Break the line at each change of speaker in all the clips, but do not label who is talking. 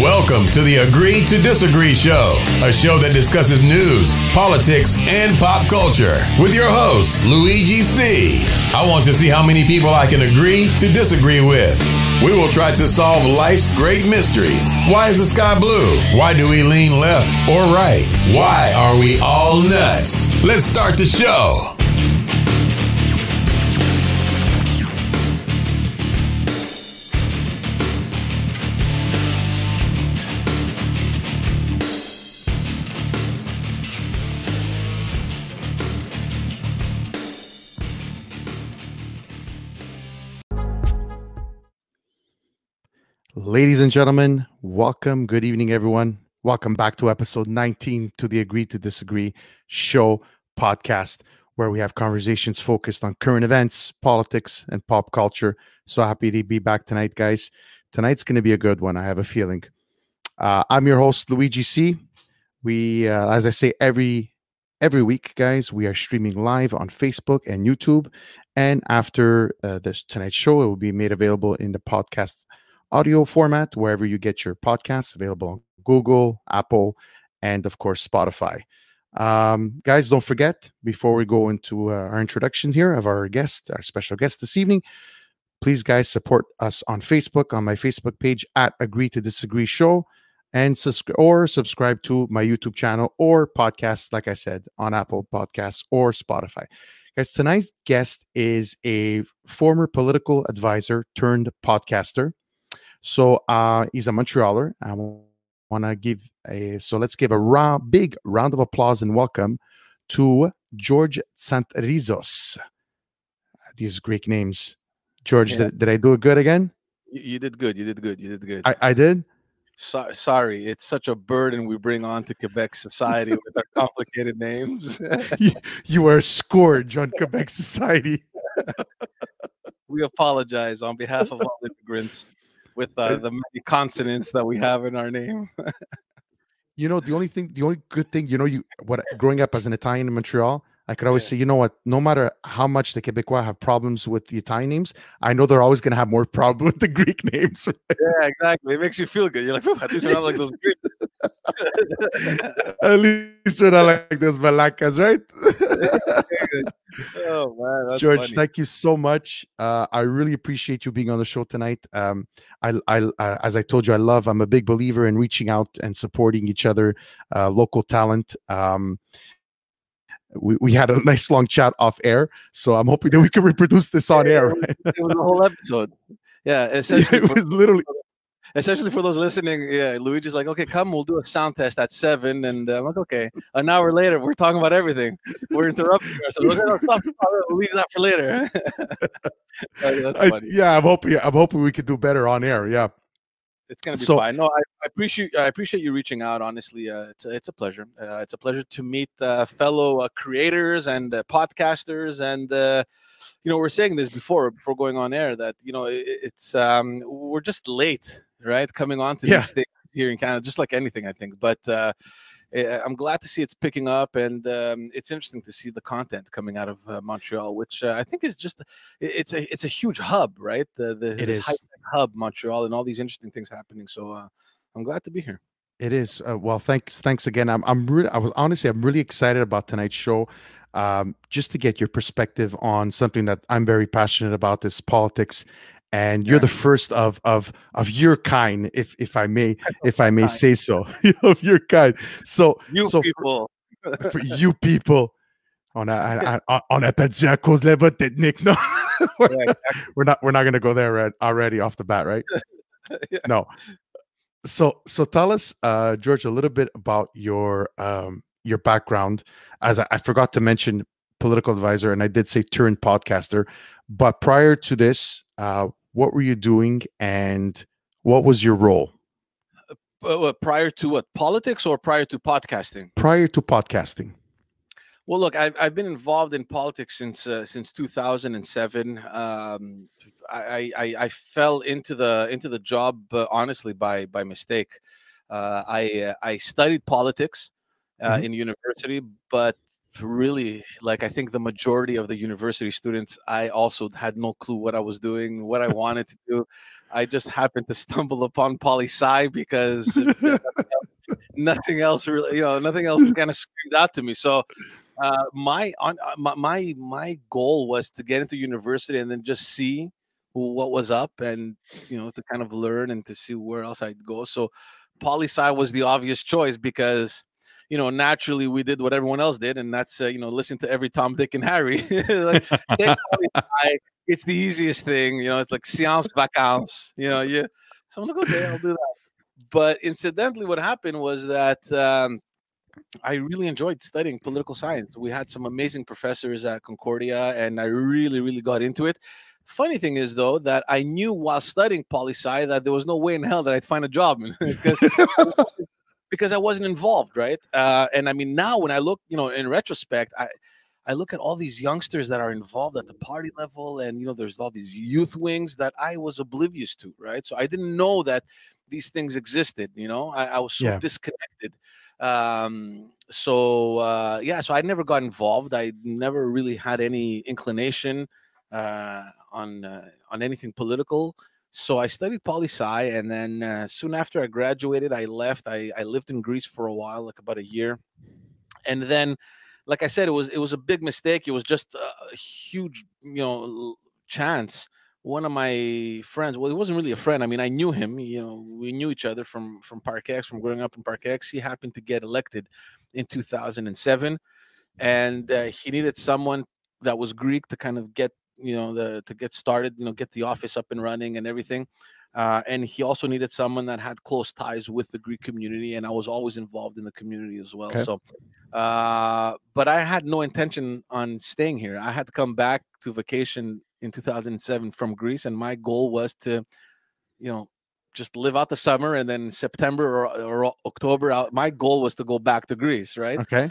Welcome to the Agree to Disagree Show, a show that discusses news, politics, and pop culture with your host, Luigi C. I want to see how many people I can agree to disagree with. We will try to solve life's great mysteries. Why is the sky blue? Why do we lean left or right? Why are we all nuts? Let's start the show.
Ladies and gentlemen, welcome. Good evening, everyone. Welcome back to episode 19 to the Agree to Disagree show podcast, where we have conversations focused on current events, politics, and pop culture. So happy to be back tonight, guys. Tonight's going to be a good one. I have a feeling. Uh, I'm your host, Luigi C. We, uh, as I say every every week, guys, we are streaming live on Facebook and YouTube. And after uh, this tonight's show, it will be made available in the podcast audio format wherever you get your podcasts available on Google, Apple, and of course Spotify. Um, guys, don't forget before we go into uh, our introduction here of our guest, our special guest this evening, please, guys, support us on Facebook on my Facebook page at Agree to Disagree Show, and subscribe or subscribe to my YouTube channel or podcast, like I said, on Apple Podcasts or Spotify. Guys, tonight's guest is a former political advisor turned podcaster. So uh, he's a Montrealer. I want to give a so let's give a ra- big round of applause and welcome to George Tsantrizos. These Greek names. George,
Yeah.
did, did I do it good again?
You, you did good. You did good. You did good.
I, I did.
so, sorry, it's such a burden we bring on to Quebec society with our complicated names.
you, you are a scourge on Quebec society.
we apologize on behalf of all immigrants with uh, the many consonants that we have in our name.
You know, the only thing, the only good thing, you know, you what growing up as an Italian in Montreal, I could always
Yeah.
say, you know what, no matter how much the Quebecois have problems with the Italian names, I know they're always going to have more problem with the Greek names.
yeah, exactly. It makes you feel good. You're like, "Phew, at least we're not like those Greeks.
At least we're not like those Malakas, right?
oh man,
George,
funny.
thank you so much. Uh, I really appreciate you being on the show tonight. Um, I, I, uh, as I told you, I love. I'm a big believer in reaching out and supporting each other, uh, local talent. Um, we, we had a nice long chat off air, so I'm hoping that we can reproduce this on air. Right?
it was a whole episode. Yeah, essentially,
it was literally
essentially for those listening, yeah, Luigi's like, okay, come, we'll do a sound test at seven, and uh, I'm like, okay. An hour later, we're talking about everything. We're interrupting ourselves. Okay, no, stop, stop, we'll leave that for later.
I, yeah. I'm hoping. I'm hoping we could do better on air. Yeah.
It's gonna be
So-
fine. No, I, I appreciate I appreciate you reaching out. Honestly, uh, it's a, it's a pleasure. Uh, it's a pleasure to meet uh, fellow uh, creators and uh, podcasters. And uh, you know, we're saying this before before going on air that you know it, it's um, we're just late, right? Coming on to
Yeah.
these things here in Canada, just like anything, I think. But uh, eh, I'm glad to see it's picking up, and um, it's interesting to see the content coming out of uh, Montreal, which uh, I think is just it's a it's a huge hub, right? The, the
It is.
hub, Montreal, and all these interesting things happening. So uh, I'm glad to be here.
It is. Uh, well, thanks. Thanks again. I'm. I'm really. I was honestly. I'm really excited about tonight's show. Um, just to get your perspective on something that I'm very passionate about. This politics, and you're the first of of of your kind, if if I may, if I may say so, of your kind. So
You
so for-
people,
for you people. On a, on, appelle tu à cause de la vote technique? No, we're,
Yeah,
we're not. We're not going to go there right, already off the bat, right?
Yeah.
No. So, so tell us, uh, George, a little bit about your um, your background. As I, I forgot to mention, political advisor, and I did say turned podcaster. But prior to this, uh, what were you doing, and what was your role
Uh, prior to what politics or prior to podcasting?
prior to podcasting?
Well, look, I've, I've been involved in politics since uh, since 2007. Um, I, I I fell into the into the job uh, honestly by by mistake. Uh, I uh, I studied politics uh,
Mhm.
in university, but really, like I think the majority of the university students, I also had no clue what I was doing, what I wanted to do. I just happened to stumble upon poli sci because nothing else really, you know, nothing else kind of screamed out to me. So uh, my on uh, my, my my goal was to get into university and then just see what was up and you know to kind of learn and to see where else I'd go. So poli sci was the obvious choice because you know naturally we did what everyone else did, and that's uh, you know listen to every Tom, Dick, and Harry. like, it's the easiest thing. You know, it's like science vacances. You know, yeah. So I'm like, okay, I'll do that. But incidentally, what happened was that. Um, I really enjoyed studying political science. We had some amazing professors at Concordia, and I really, really got into it. Funny thing is, though, that I knew while studying poli sci that there was no way in hell that I'd find a job because because I wasn't involved, right? Uh, and I mean, now when I look, you know, in retrospect, I I look at all these youngsters that are involved at the party level, and you know, there's all these youth wings that I was oblivious to, right? So I didn't know that these things existed. You know, I, I was so yeah. disconnected. Um, so uh, yeah, so I never got involved. I never really had any inclination uh, on uh, on anything political. So I studied poli sci, and then uh, soon after I graduated, I left. I, I lived in Greece for a while, like about a year, and then, like I said, it was it was a big mistake. It was just a huge, you know, chance. One of my friends, well, he wasn't really a friend. I mean, I knew him. You know, we knew each other from from Park X, from growing up in Park X. He happened to get elected in 2007, and uh, he needed someone that was Greek to kind of get you know the to get started you know get the office up and running and everything uh, and he also needed someone that had close ties with the greek community and i was always involved in the community as well okay. so uh, but i had no intention on staying here. I had to come back to vacation in 2007 from greece and my goal was to you know just live out the summer and then september or, or october out my goal was to go back to greece right?
Okay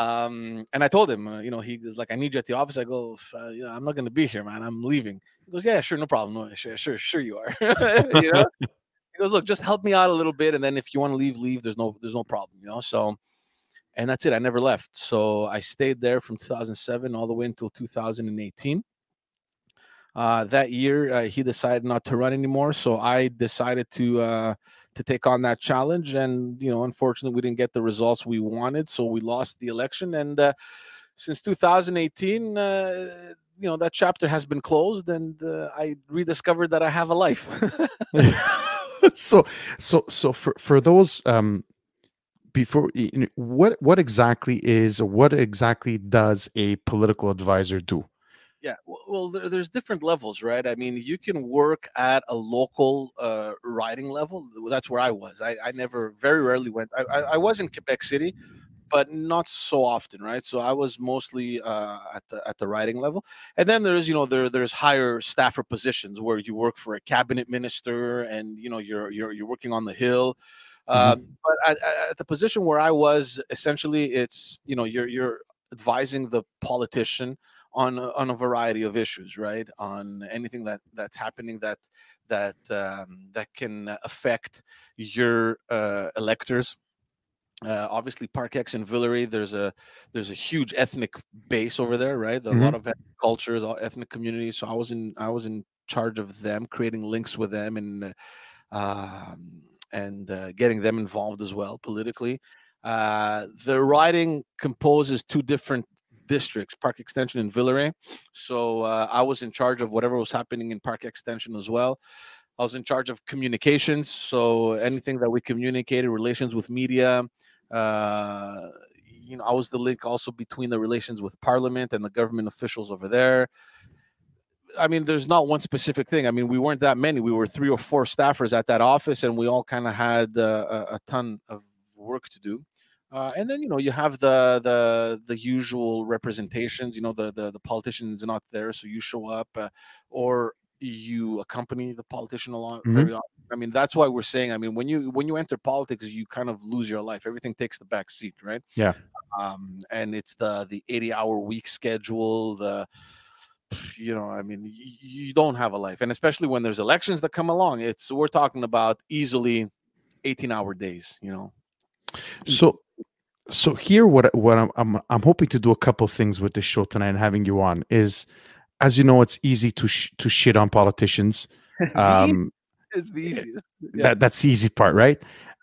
um, and I told him, uh, you know, he was like, "I need you at the office." I go, uh, "You know, I'm not going to be here, man. I'm leaving." He goes, "Yeah, sure, no problem. No, sure, sure, sure, you are." you know, he goes, "Look, just help me out a little bit, and then if you want to leave, leave. There's no, there's no problem." You know, so, and that's it. I never left. So I stayed there from 2007 all the way until 2018. Uh, that year, uh, he decided not to run anymore, so I decided to uh, to take on that challenge. And you know, unfortunately, we didn't get the results we wanted, so we lost the election. And uh, since 2018, uh, you know, that chapter has been closed, and uh, I rediscovered that I have a life.
so, so, so for for those um, before what what exactly is what exactly does a political advisor do
yeah, well, there, there's different levels, right? I mean, you can work at a local uh, riding level. That's where I was. I, I never, very rarely went. I, I, I, was in Quebec City, but not so often, right? So I was mostly uh, at the at the riding level. And then there's, you know, there there's higher staffer positions where you work for a cabinet minister, and you know, you're you're you're working on the hill. Mm-hmm. but at, at, the position where I was, essentially, it's you know you're you're advising the politician on a, on a variety of issues, right? On anything that that's happening that that um, that can affect your uh, electors. Uh, obviously, Park X and Villeray, there's a there's a huge ethnic base over there, right? A mm-hmm. lot of cultures, all ethnic communities. So I was in I was in charge of them, creating links with them, and uh, and uh, getting them involved as well politically. Uh, the writing composes two different districts, Park Extension and Villeray. So uh, I was in charge of whatever was happening in Park Extension as well. I was in charge of communications, so anything that we communicated, relations with media. Uh, you know, I was the link also between the relations with Parliament and the government officials over there. I mean, there's not one specific thing. I mean, we weren't that many. We were three or four staffers at that office, and we all kind of had uh, a, a ton of work to do. Uh, and then you know you have the the the usual representations. You know the the, the politicians are not there, so you show up, uh, or you accompany the politician along mm-hmm. very often. I mean that's why we're saying. I mean when you when you enter politics, you kind of lose your life. Everything takes the back seat, right?
Yeah.
Um, and it's the the eighty hour week schedule. The you know, I mean, you, you don't have a life, and especially when there's elections that come along, it's we're talking about easily eighteen hour days. You know.
So so here what what I'm, I'm i'm hoping to do a couple things with this show tonight and having you on is as you know it's easy to sh- to shit on politicians. Um
it's the easiest. Yeah.
that that's the easy part right?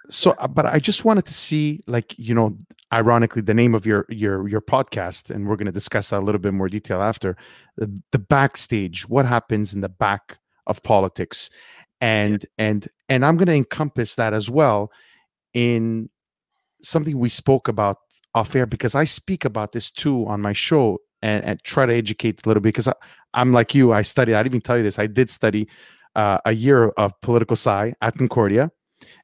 So uh, but i just wanted to see like you know ironically the name of your your your podcast and we're going to discuss that a little bit more detail after the, the backstage what happens in the back of politics. And and and i'm going to encompass that as well in something we spoke about off air because i speak about this too on my show and, and try to educate a little bit because I, i'm like you i studied i didn't even tell you this i did study uh, a year of political sci at concordia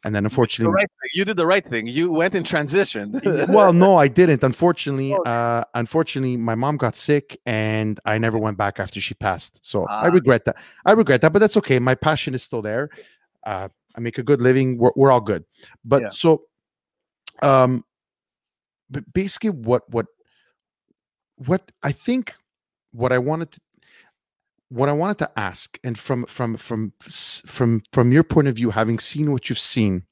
and then
The
unfortunately
right. You did the right thing. You went in transition.
well no i didn't unfortunately uh unfortunately my mom got sick and i never went back after she passed so i
Ah.
regret that i regret that but that's okay my passion is still there uh i make a good living we're, we're all good but
Yeah.
so um but basically what what what i think what i wanted to what i wanted to ask and from from from from from your point of view having seen what you've seen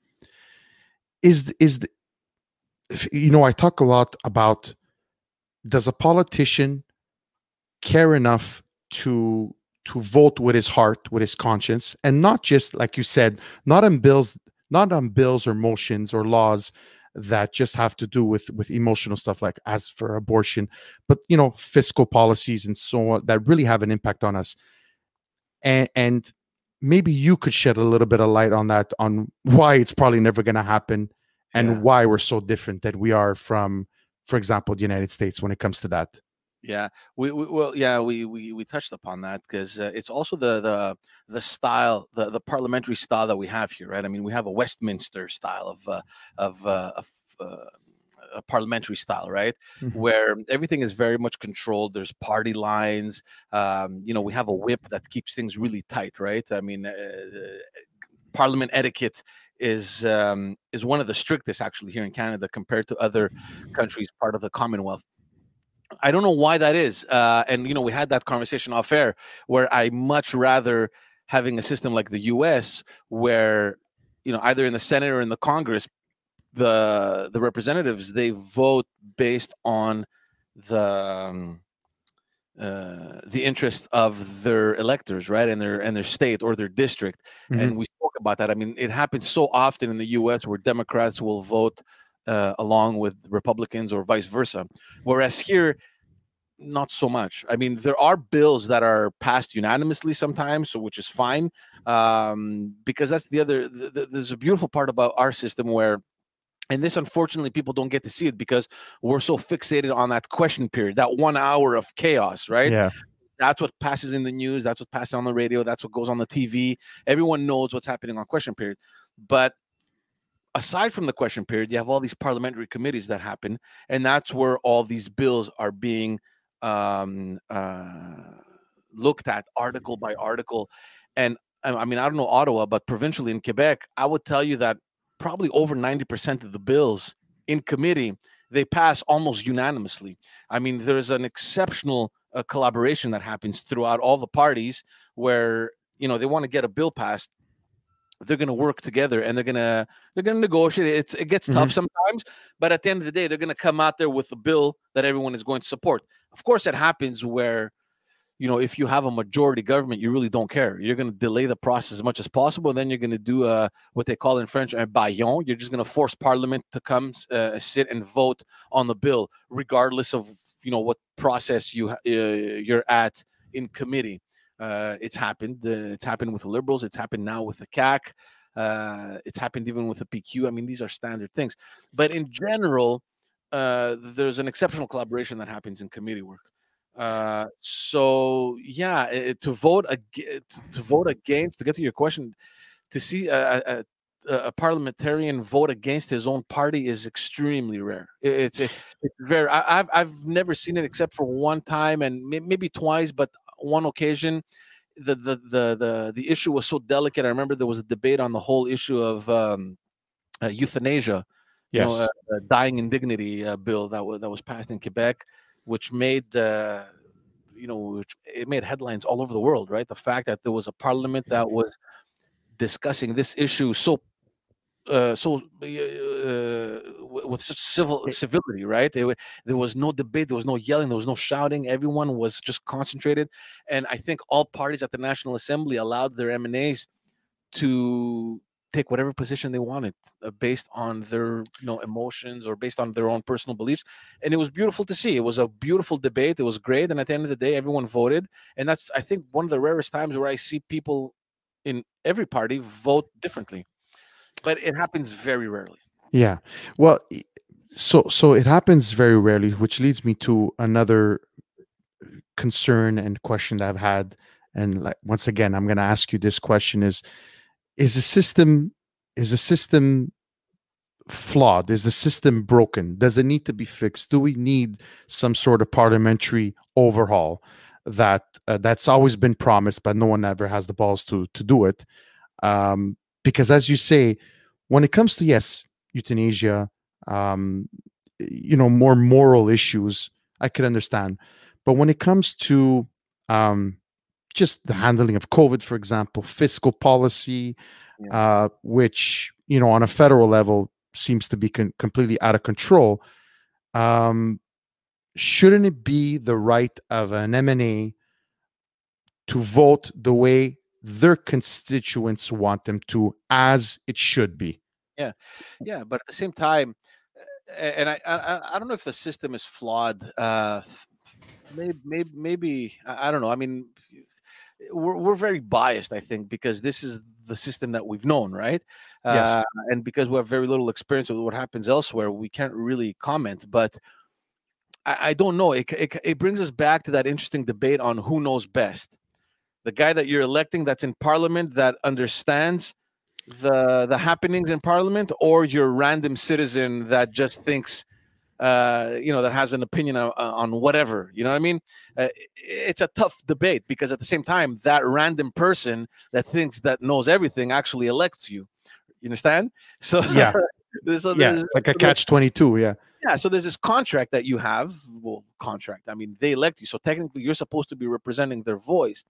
is is the, you know i talk a lot about does a politician care enough to to vote with his heart with his conscience and not just like you said not on bills not on bills or motions or laws that just have to do with with emotional stuff like as for abortion but you know fiscal policies and so on that really have an impact on us and and maybe you could shed a little bit of light on that on why it's probably never going to happen and
Yeah.
why we're so different than we are from for example the united states when it comes to that
Yeah, we, we well, yeah, we we, we touched upon that because uh, it's also the the the style, the the parliamentary style that we have here, right? I mean, we have a Westminster style of uh, of uh, of uh, a parliamentary style, right?
Mhm.
Where everything is very much controlled. There's party lines. Um, you know, we have a whip that keeps things really tight, right? I mean, uh, parliament etiquette is um, is one of the strictest actually here in Canada compared to other countries part of the Commonwealth. I don't know why that is. Uh, and you know, we had that conversation off air where I much rather having a system like the U.S. where you know either in the Senate or in the Congress, the the representatives they vote based on the um, uh, the interest of their electors, right, and their and their state or their district.
Mhm.
And we spoke about that. I mean, it happens so often in the U.S. where Democrats will vote uh, along with Republicans or vice versa, whereas here, not so much. I mean, there are bills that are passed unanimously sometimes, so which is fine, um, because that's the other. Th- th- there's a beautiful part about our system where. And this, unfortunately, people don't get to see it because we're so fixated on that question period, that one hour of chaos, right?
yeah
that's what passes in the news that's what passes on the radio that's what goes on the tv everyone knows what's happening on question period but aside from the question period you have all these parliamentary committees that happen and that's where all these bills are being um, uh, looked at article by article and I I mean, I don't know Ottawa, but provincially in Quebec, I would tell you that probably over 90% of the bills in committee they pass almost unanimously. I mean, there's an exceptional uh, collaboration that happens throughout all the parties where you know they want to get a bill passed. They're going to work together and they're going to they're going to negotiate. It's, it gets tough sometimes, but at the end of the day, they're going to come out there with a bill that everyone is going to support. Of course, it happens where you know, if you have a majority government, you really don't care. You're going to delay the process as much as possible. Then you're going to do uh, what they call in French un baillon. You're just going to force Parliament to come uh, sit and vote on the bill, regardless of you know what process you uh, you're at in committee. Uh, it's happened. Uh, it's happened with the Liberals. It's happened now with the CAQ. Uh, it's happened even with the PQ. I mean, these are standard things. But in general, uh, there's an exceptional collaboration that happens in committee work. Uh, so yeah, it, to vote ag- to vote against to get to your question, to see a, a, a parliamentarian vote against his own party is extremely rare. It, it's it's very. I, I've I've never seen it except for one time and may, maybe twice, but one occasion. The, the the the the issue was so delicate. I remember there was a debate on the whole issue of um, uh, euthanasia, you
yes
know, uh, dying in dignity uh, bill that was that was passed in Quebec, which made uh, you know which it made headlines all over the world. Right, the fact that there was a parliament that was discussing this issue so uh, so uh, with such civil civility, right? There, there was no debate, there was no yelling, there was no shouting. Everyone was just concentrated, and I think all parties at the National Assembly allowed their MNAs to take whatever position they wanted uh, based on their you know emotions or based on their own personal beliefs. And it was beautiful to see. It was a beautiful debate. It was great. And at the end of the day everyone voted. And that's i think one of the rarest times where i see people in every party vote differently but it happens very rarely.
Yeah. Well so so it happens very rarely which leads me to another concern and question that i've had. And like once again i'm going to ask you this question is is the system is the system flawed? Is the system broken? Does it need to be fixed? Do we need some sort of parliamentary overhaul that uh, that's always been promised but no one ever has the balls to to do it? Um, because as you say when it comes to yes euthanasia um, you know more moral issues i could understand but when it comes to um, just the handling of COVID, for example, fiscal policy, yeah. uh, which you know on a federal level seems to be con- completely out of control. Um, shouldn't it be the right of an MNA to vote the way their constituents want them to, as it should be?
Yeah, yeah, but at the same time, and I, I, I don't know if the system is flawed. Uh, maybe, maybe, maybe I don't know. I mean, we're, we're very biased, I think, because this is the system that we've known, right? Yes. Uh, and because we have very little experience with what happens elsewhere, we can't really comment. But I, I don't know. It, it, it brings us back to that interesting debate on who knows best. The guy that you're electing that's in parliament that understands the the happenings in parliament, or your random citizen that just thinks uh, you know, that has an opinion on, on, whatever. You know what I mean? Uh, it's a tough debate because at the same time, that random person that thinks that knows everything actually elects you. You understand?
So yeah, so yeah, like a catch twenty two. Yeah.
Yeah, so there's this contract that you have. Well, contract. I mean, they elect you, so technically you're supposed to be representing their voice,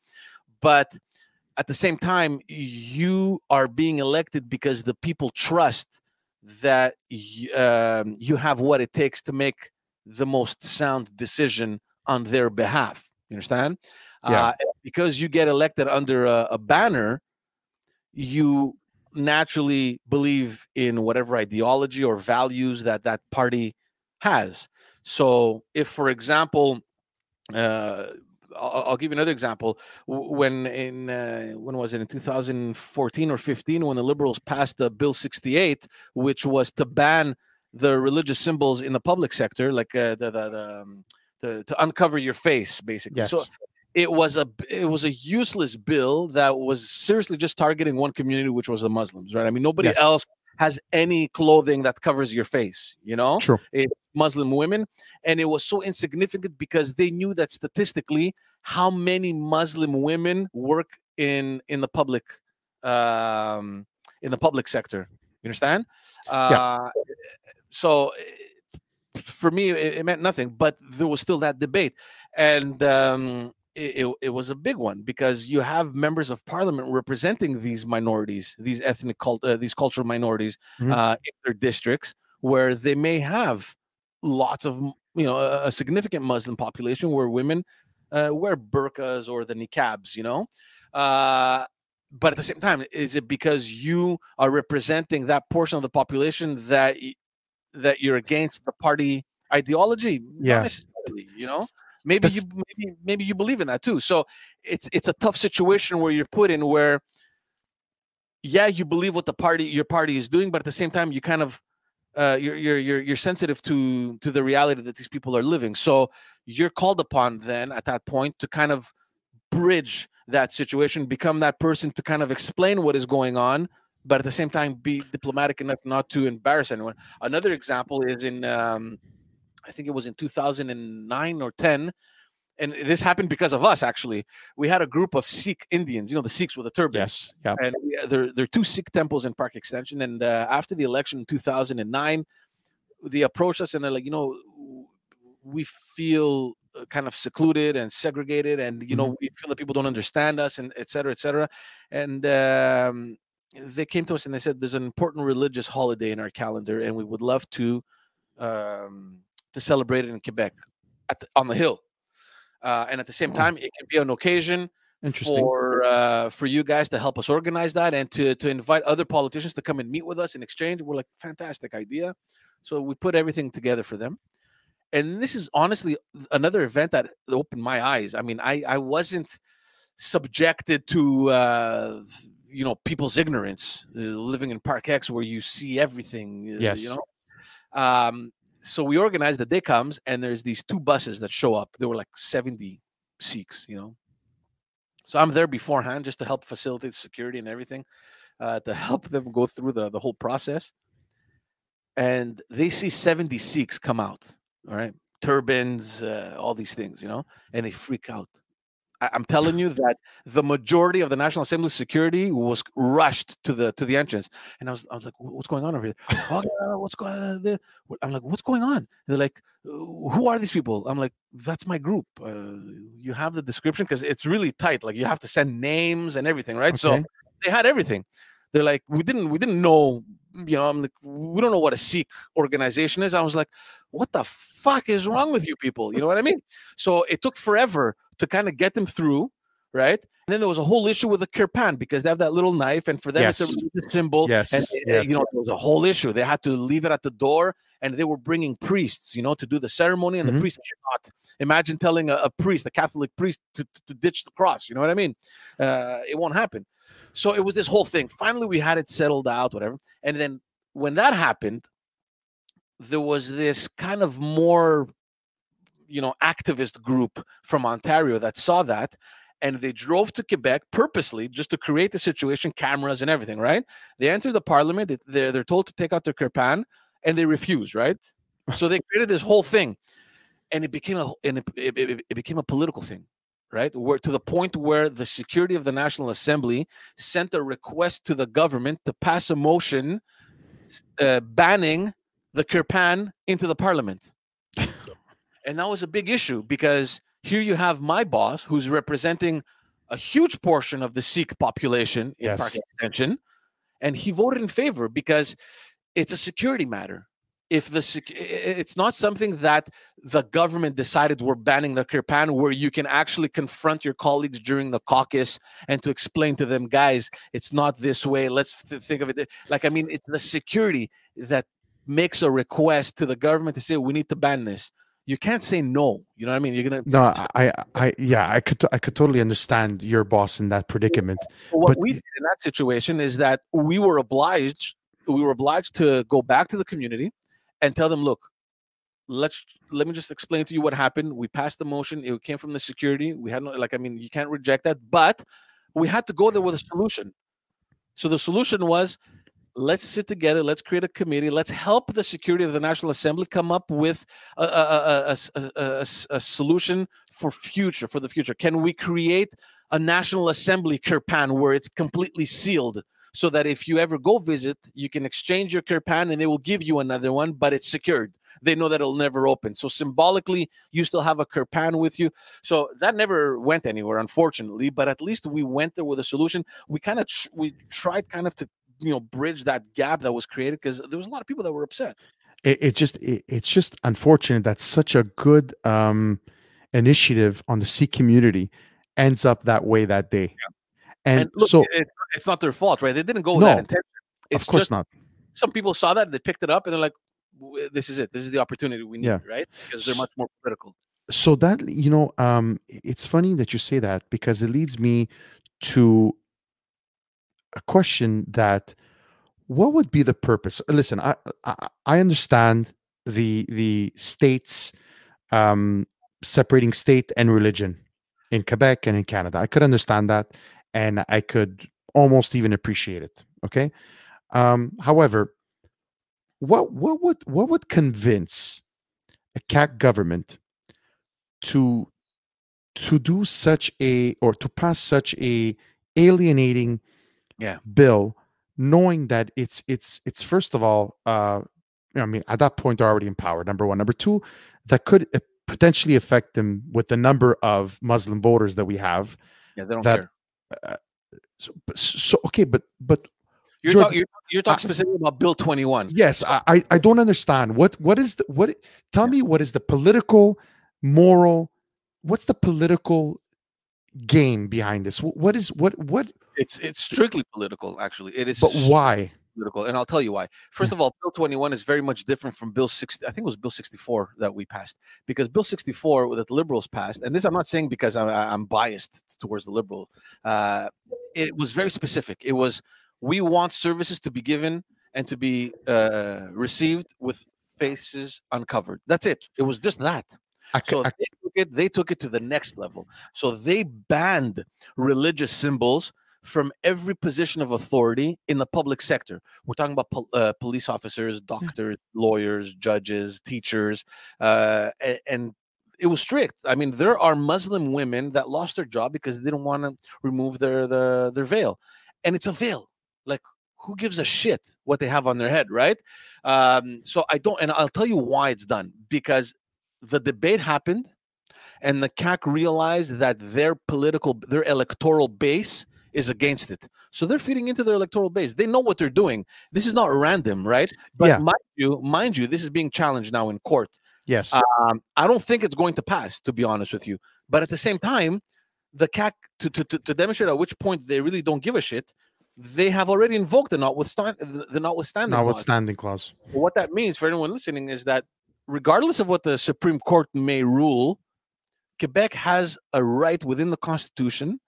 but at the same time, you are being elected because the people trust that um, you have what it takes to make the most sound decision on their behalf. You understand? Yeah. Uh, because you get elected under a, a banner, you naturally believe in whatever ideology or values that that party has. So, if, for example, uh, I'll, I'll, give you another example. When in uh, when was it in 2014 or 15 when the liberals passed the Bill 68, which was to ban the religious symbols in the public sector, like uh, the the, the um, to, to uncover your face, basically. Yes. So it was a it was a useless bill that was seriously just targeting one community, which was the Muslims, right? I mean, nobody yes. else has any clothing that covers your face, you know?
True.
It's Muslim women. And it was so insignificant because they knew that statistically how many Muslim women work in in the public um in the public sector. You understand? Uh yeah. so for me it, it meant nothing, but there was still that debate. And um it, it, was a big one because you have members of parliament representing these minorities, these ethnic cult, uh, these cultural minorities mm-hmm. uh, in their districts, where they may have lots of you know a, a significant Muslim population where women uh, wear burqas or the niqabs, you know. Uh, but at the same time, is it because you are representing that portion of the population that that you're against the party ideology?
Yeah,
you know. Maybe That's... you maybe, maybe you believe in that too. So it's it's a tough situation where you're put in where yeah, you believe what the party your party is doing, but at the same time you kind of uh, you're you're you're you're sensitive to to the reality that these people are living. So you're called upon then at that point to kind of bridge that situation, become that person to kind of explain what is going on, but at the same time be diplomatic enough not to embarrass anyone. Another example is in um, I think it was in 2009 or 10. And this happened because of us, actually. We had a group of Sikh Indians, you know, the Sikhs with the turban.
Yes. Yeah.
And we, there, there are two Sikh temples in Park Extension. And uh, after the election in 2009, they approached us and they're like, you know, we feel uh, kind of secluded and segregated and you know mm-hmm. we feel that people don't understand us and et cetera et cetera and um, they came to us and they said there's an important religious holiday in our calendar and we would love to um, to celebrate it in Quebec the, on the hill. Uh, and at the same time, it can be an occasion for for uh, for you guys to help us organize that and to to invite other politicians to come and meet with us in exchange. We're like, fantastic idea. So we put everything together for them. And this is honestly another event that opened my eyes. I mean, I I wasn't subjected to uh, you know people's ignorance uh, living in Park X where you see everything. uh,
Yes.
You know. Um, so we organized the day comes and there's these two buses that show up. There were like 70 Sikhs, you know. So I'm there beforehand just to help facilitate security and everything, uh, to help them go through the, the whole process. And they see 70 Sikhs come out, all right, turbans, uh, all these things, you know, and they freak out. I'm telling you that the majority of the National Assembly security was rushed to the to the entrance, and I was I was like, "What's going on over here? Oh, what's going on?" there?" I'm like, "What's going on?" They're like, "Uh, "Who are these people?" I'm like, "That's my group. Uh, you have the description because it's really tight. Like you have to send names and everything, right?" So they had everything. They're like, "We didn't we didn't know." You know, I'm like, "We don't know what a Sikh organization is." I was like, "What the fuck is wrong with you people?" You know what I mean? So it took forever to kind of get them through, right? And then there was a whole issue with the kirpan because they have that little knife, and for them it's a symbol.
Yes,
And uh,
yes.
you know, there was a whole issue. They had to leave it at the door, and they were bringing priests, you know, to do the ceremony, and
Mhm.
the priest cannot. Imagine telling a, a priest, a Catholic priest, to, to, to ditch the cross. You know what I mean? Uh, it won't happen. So it was this whole thing. Finally, we had it settled out, whatever. And then when that happened, there was this kind of more, you know, activist group from Ontario that saw that. And they drove to Quebec purposely just to create the situation, cameras and everything, right? They enter the parliament, they- they're, they're told to take out their kirpan, and they refuse, right? So they created this whole thing. And it became a and it, it, it- it became a political thing, right? Where to the point where the security of the National Assembly sent a request to the government to pass a motion uh, banning the kirpan into the parliament. And that was a big issue because here you have my boss who's representing a huge portion of the Sikh population in
Yes.
Park Extension, and he voted in favor because it's a security matter. If the sec- it's not something that the government decided we're banning the kirpan, where you can actually confront your colleagues during the caucus and to explain to them, guys, it's not this way. Let's th- think of it like I mean, it's the security that makes a request to the government to say we need to ban this. You can't say no. You know what I mean? You're gonna
No, I, I, yeah, I could, I could totally understand your boss in that predicament.
What
But
we did in that situation is that we were obliged we were obliged to go back to the community and tell them look let's let me just explain to you what happened we passed the motion it came from the security we had no like i mean you can't reject that but we had to go there with a solution so the solution was let's sit together let's create a committee let's help the security of the national assembly come up with a solution for future for the future. Can we create a national assembly kirpan where it's completely sealed so that if you ever go visit you can exchange your kirpan and they will give you another one but it's secured. They know that it'll never open. So symbolically you still have a kirpan with you. So that never went anywhere unfortunately but at least we went there with a solution. We kind of tr- we tried kind of to you know bridge that gap that was created because there was a lot of people that were upset.
It, it just it, it's just unfortunate that such a good um initiative on the Sikh community ends up that way that day. And,
and, look
so
it, it's not their fault right? They didn't go with that
No,
intention. It's
of course
just
not.
some people saw that they picked it up and they're like this is it. This is the opportunity we need
Yeah.
right? Because they're much more political.
So that you know um it's funny that you say that because it leads me to a question that what would be the purpose? Listen i i, I understand the the states um separating state and religion in quebec and in canada. I could understand that and i could almost even appreciate it okay? Um however what what would what would convince a CAQ government to to do such a or to pass such a alienating
Yeah.
bill knowing that it's it's it's first of all uh i mean at that point they're already in power number one number two that could uh, potentially affect them with the number of muslim voters that we have
yeah they don't
That-
care
so, so okay but but
you're,
Jordan,
talk, you're, you're talking specifically about bill 21
yes I, I i don't understand what what is the what tell me what is the political moral what's the political game behind this? Wh- What is what what?
It's it's strictly political, actually. It is
But why?
political, and I'll tell you why. First of all, Bill 21 is very much different from Bill 60. I think it was Bill 64 that we passed because Bill 64 that the Liberals passed, and this I'm not saying because I'm, I'm biased towards the Liberal. Uh, it was very specific. It was we want services to be given and to be uh, received with faces uncovered. That's it. It was just that.
I,
So
I-
they took it. They took it to the next level. So they banned religious symbols from every position of authority in the public sector. We're talking about pol- uh, police officers, doctors, lawyers, judges, teachers, uh, a- and it was strict. I mean, there are Muslim women that lost their job because they didn't want to remove their, their their veil, and it's a veil. Like, who gives a shit what they have on their head, right? Um, so I don't, and I'll tell you why it's done because the debate happened and the CAQ realized that their political their electoral base is against it so they're feeding into their electoral base they know what they're doing this is not random right but
Yeah.
mind you mind you this is being challenged now in court
yes.
um, i don't think it's going to pass to be honest with you but at the same time the CAQ to, to, to, to demonstrate at which point they really don't give a shit they have already invoked the notwithstand the, the notwithstanding clause.
Notwithstanding clause.
What that means for anyone listening is that regardless of what the Supreme Court may rule, Quebec has a right within the Constitution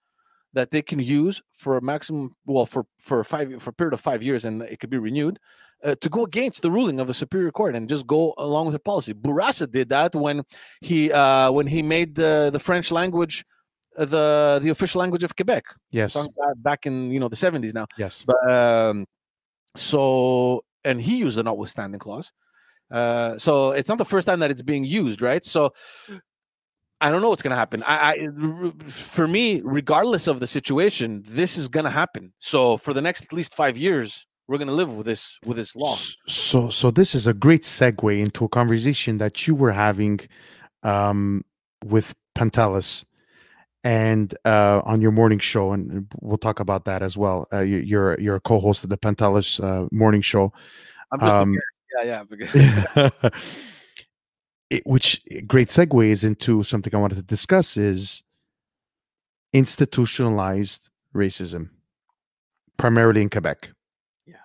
that they can use for a maximum, well, for for five for a period of five years, and it could be renewed. Uh, to go against the ruling of the Superior Court and just go along with the policy. Bourassa did that when he uh, when he made the, the French language uh, the the official language of Quebec.
Yes.
Back in you know the seventies now.
Yes.
But um, so and he used the notwithstanding clause. Uh, so it's not the first time that it's being used, right? So I don't know what's gonna happen. I, I for me, regardless of the situation, this is gonna happen. So for the next at least five years, we're gonna live with this with this law.
So, so this is a great segue into a conversation that you were having um, with Pantelis and uh, on your morning show, and we'll talk about that as well. Uh, you, you're you're a co-host of the Pantelis uh, morning show,
I'm just
um,
yeah, yeah.
it, which great segues into something I wanted to discuss is institutionalized racism, primarily in Quebec.
Yeah.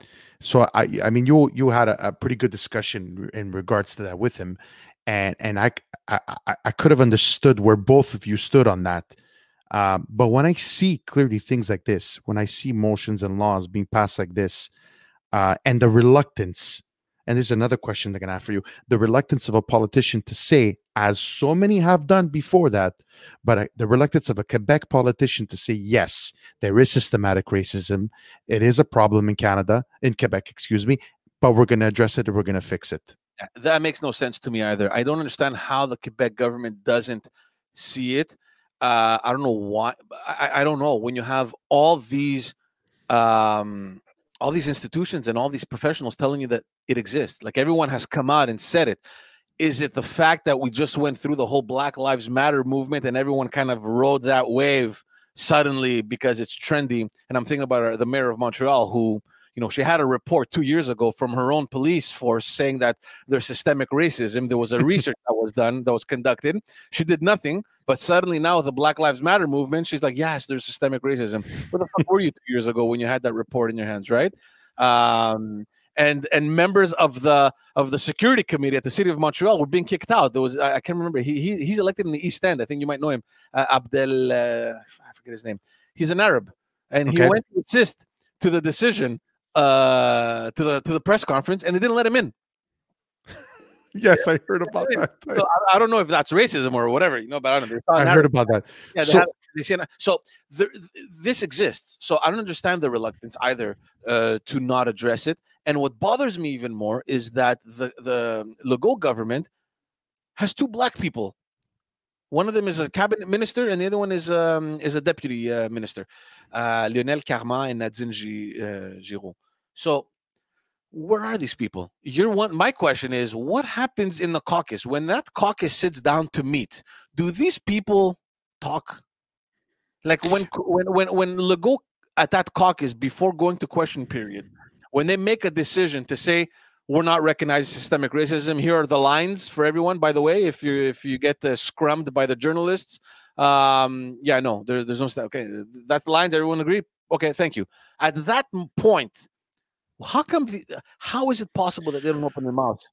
So I, I mean, you you had a, a pretty good discussion in regards to that with him, and and I I, I- I could have understood where both of you stood on that. Um, but when I see clearly things like this, when I see motions and laws being passed like this, uh, and the reluctance, and this is another question they're going to have for you the reluctance of a politician to say, as so many have done before that, but the reluctance of a Quebec politician to say, yes, there is systematic racism. It is a problem in Canada, in Quebec, excuse me, but we're going to address it and we're going to fix it.
That makes no sense to me either. I don't understand how the Quebec government doesn't see it. Uh, I don't know why. I, I don't know when you have all these, um, all these institutions and all these professionals telling you that it exists. Like everyone has come out and said it. Is it the fact that we just went through the whole Black Lives Matter movement and everyone kind of rode that wave suddenly because it's trendy? And I'm thinking about uh, the mayor of Montreal who you know, she had a report two years ago from her own police force saying that there's systemic racism. There was a research that was done, that was conducted. She did nothing, but suddenly now with the Black Lives Matter movement, she's like, yes, there's systemic racism. Where the fuck were you two years ago when you had that report in your hands, right? Um, and and members of the of the security committee at the city of Montreal were being kicked out. There was I, I can't remember. He, he he's elected in the East End. I think you might know him, uh, Abdel. Uh, I forget his name. He's an Arab, and he went to assist to the decision uh to the to the press conference and they didn't let him in
Yes, I heard about that.
so I, I don't know if that's racism or whatever you know but i don't know
I heard about that.
yeah, they
so-
had- they see so there, this exists so i don't understand the reluctance either uh to not address it and what bothers me even more is that the the legault government has two black people one of them is a cabinet minister and the other one is um is a deputy uh, minister uh Lionel Carmant and nadine uh, Girault so where are these people? You're one. My question is, what happens in the caucus when that caucus sits down to meet? Do these people talk? Like when when when when Legault at that caucus before going to question period, when they make a decision to say we're not recognizing systemic racism, here are the lines for everyone. By the way, if you if you get uh, scrummed by the journalists, Um, yeah, no, there, there's no okay. That's the lines. Everyone agree? Okay, thank you. At that point, how come? The, how is it possible that they don't open their mouths?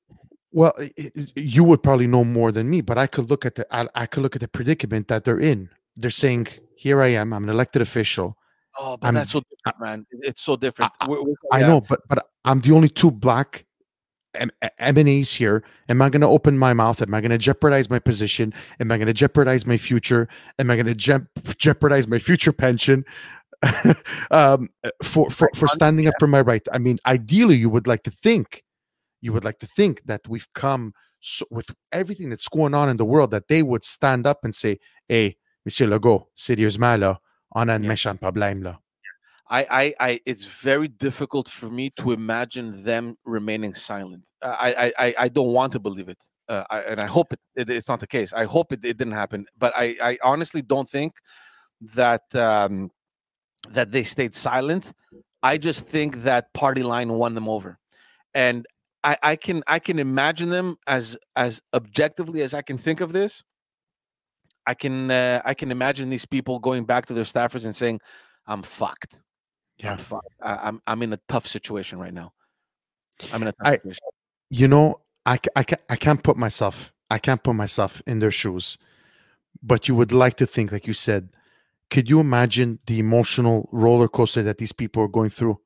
Well, i- i- you would probably know more than me, but I could look at the I, I could look at the predicament that they're in. They're saying, "Here I am. I'm an elected official.
Oh, but
I'm-
that's so different, man. It's so different.
I-
We're- we're-
I
yeah.
know, but but I'm the only two black M- MNAs here. Am I going to open my mouth? Am I going to jeopardize my position? Am I going to jeopardize my future? Am I going to je- jeopardize my future pension? um, uh, for for for standing up for my right. I mean, ideally, you would like to think, you would like to think that we've come so, with everything that's going on in the world that they would stand up and say, "Hey, Monsieur Legault, sérieusement là, on a un
Yeah.
méchant problème là."
I, I, I, it's very difficult for me to imagine them remaining silent. I, I, I, I don't want to believe it, uh, I, and I hope it, it, it's not the case. I hope it, it didn't happen, but I, I honestly don't think that um, that they stayed silent. I just think that party line won them over, and I, I can, I can imagine them as, as objectively as I can think of this. I can, uh, I can imagine these people going back to their staffers and saying, "I'm fucked."
Yeah.
I'm fine. I, I'm I'm in a tough situation right now. I'm in a tough
I-
situation.
you know I, I, I can't put myself i can't put myself in their shoes but you would like to think like you said could you imagine the emotional roller coaster that these people are going through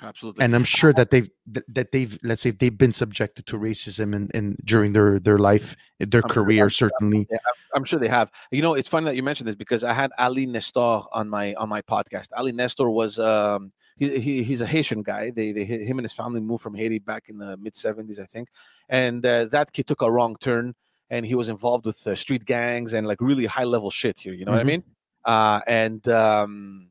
Absolutely.
and i'm sure that they've that, they've let's say they've been subjected to racism and, and during their their life their
I'm
career
sure-
certainly
I'm sure they have. You know, it's funny that you mentioned this because I had Ali Nestor on my on my podcast. Ali Nestor was um he, he he's a Haitian guy. They they him and his family moved from Haiti back in the mid 70s, I think. And uh, that kid took a wrong turn and he was involved with uh, street gangs and like really high level shit here, you know what I
Mhm.
mean? Uh and um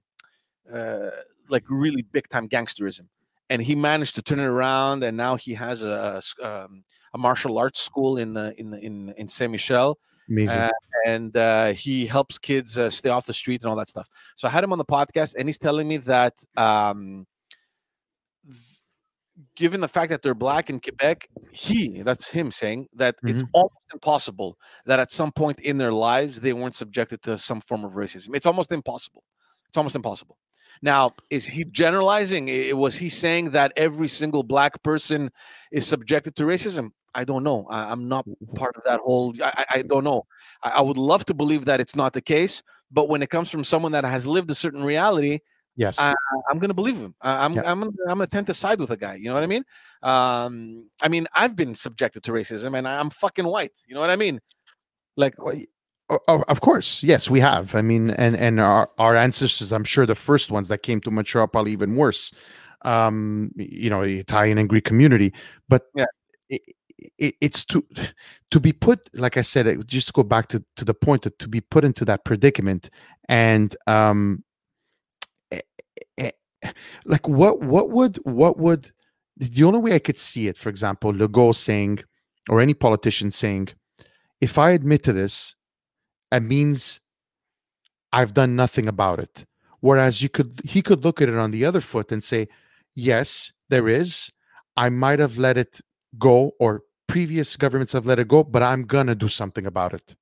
uh like really big time gangsterism. And he managed to turn it around and now he has a um, a martial arts school in uh, in in in Saint Michel
amazing
uh, and uh, he helps kids uh, stay off the street and all that stuff. So I had him on the podcast, and he's telling me that, um, th- given the fact that they're black in Quebec, he that's him saying that it's almost impossible that at some point in their lives they weren't subjected to some form of racism. It's almost impossible. It's almost impossible. Now, is he generalizing? Was he saying that every single black person is subjected to racism? I don't know. I, I'm not part of that whole. I, I- don't know. I, I would love to believe that it's not the case, but when it comes from someone that has lived a certain reality,
yes
I- I'm going to believe him. I, I'm
Yeah.
I'm gonna, I'm going to tend to side with a guy. You know what I mean? Um, I mean, I've been subjected to racism, and I'm fucking white. You know what I mean? Like,
Well, y- o- o- of course. Yes we have. I mean and and our, our ancestors i'm sure the first ones that came to montreal probably even worse um you know the italian and greek community. But
Yeah.
it, it, it's to to be put like i said it- just to go back to to the point that to be put into that predicament and um eh, eh, like what what would what would the only way i could see it for example legault saying or any politician saying if i admit to this it means I've done nothing about it. Whereas you could he could look at it on the other foot and say, yes, there is. I might have let it go, or previous governments have let it go, but I'm gonna do something about it.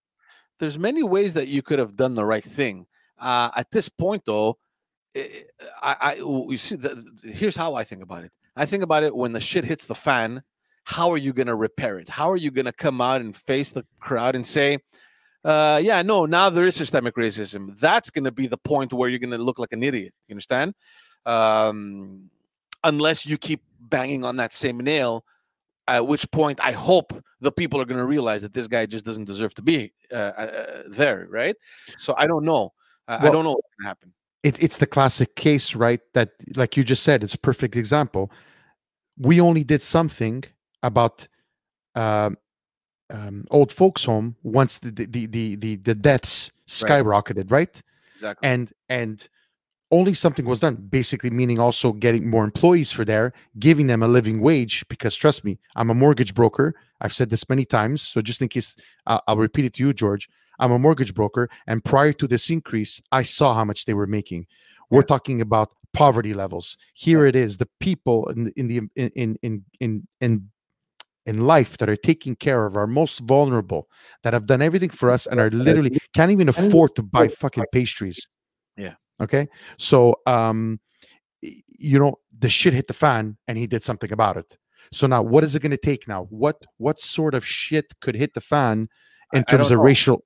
there's many ways that you could have done the right thing. Uh, at this point, though, eh, I, I you see, the, here's how I think about it. I think about it when the shit hits the fan. How are you to repair it? How are you to come out and face the crowd and say, uh, "Yeah, no, now there is systemic racism." That's going to be the point where you're going to look like an idiot. You understand? Um, unless you keep banging on that same nail at which point I hope the people are going to realize that this guy just doesn't deserve to be uh, uh, there, right? So I don't know. I I don't know what's going to happen.
it, it's the classic case, right? That, like you just said, it's a perfect example. We only did something about um, old folks' home once the the the the, the, deaths skyrocketed, right?
Exactly.
and and only something was done basically meaning also getting more employees for there giving them a living wage because trust me i'm a mortgage broker i've said this many times so just in case uh, i'll repeat it to you george i'm a mortgage broker and prior to this increase i saw how much they were making we're
Yeah.
talking about poverty levels here it is the people in the, in the in in in in in life that are taking care of our most vulnerable, that have done everything for us and are literally can't even afford to buy fucking pastries.
Yeah.
Okay. So, um, you know, the shit hit the fan and he did something about it. So now what is it going to take now? What, what sort of shit could hit the fan in
I-
terms of
know.
racial?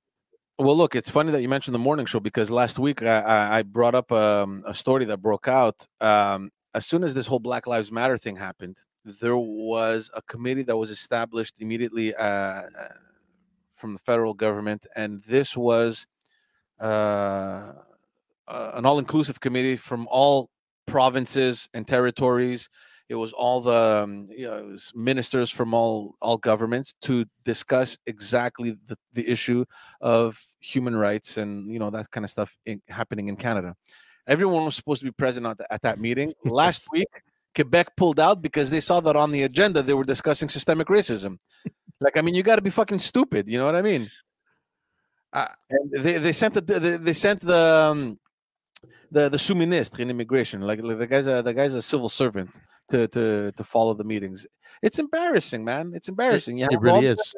Well, look, it's funny that you mentioned the morning show because last week I, I, I brought up um, a story that broke out. Um, as soon as this whole Black Lives Matter thing happened, there was a committee that was established immediately uh, uh, from the federal government, and this was uh, an all-inclusive committee from all provinces and territories. It was all the um, you know, it was ministers from all all governments to discuss exactly the, the issue of human rights and you know that kind of stuff in, happening in Canada. Everyone was supposed to be present at, the, at that meeting. Last week, Quebec pulled out because they saw that on the agenda they were discussing systemic racism. like, I mean, you got to be fucking stupid. You know what I mean?
Uh,
and they, they sent the they, they sent the um, the the sous-ministre in immigration. Like, like the guy's a the guy's a civil servant to to to follow the meetings. It's embarrassing, man. It's embarrassing.
It
all
really
the
is.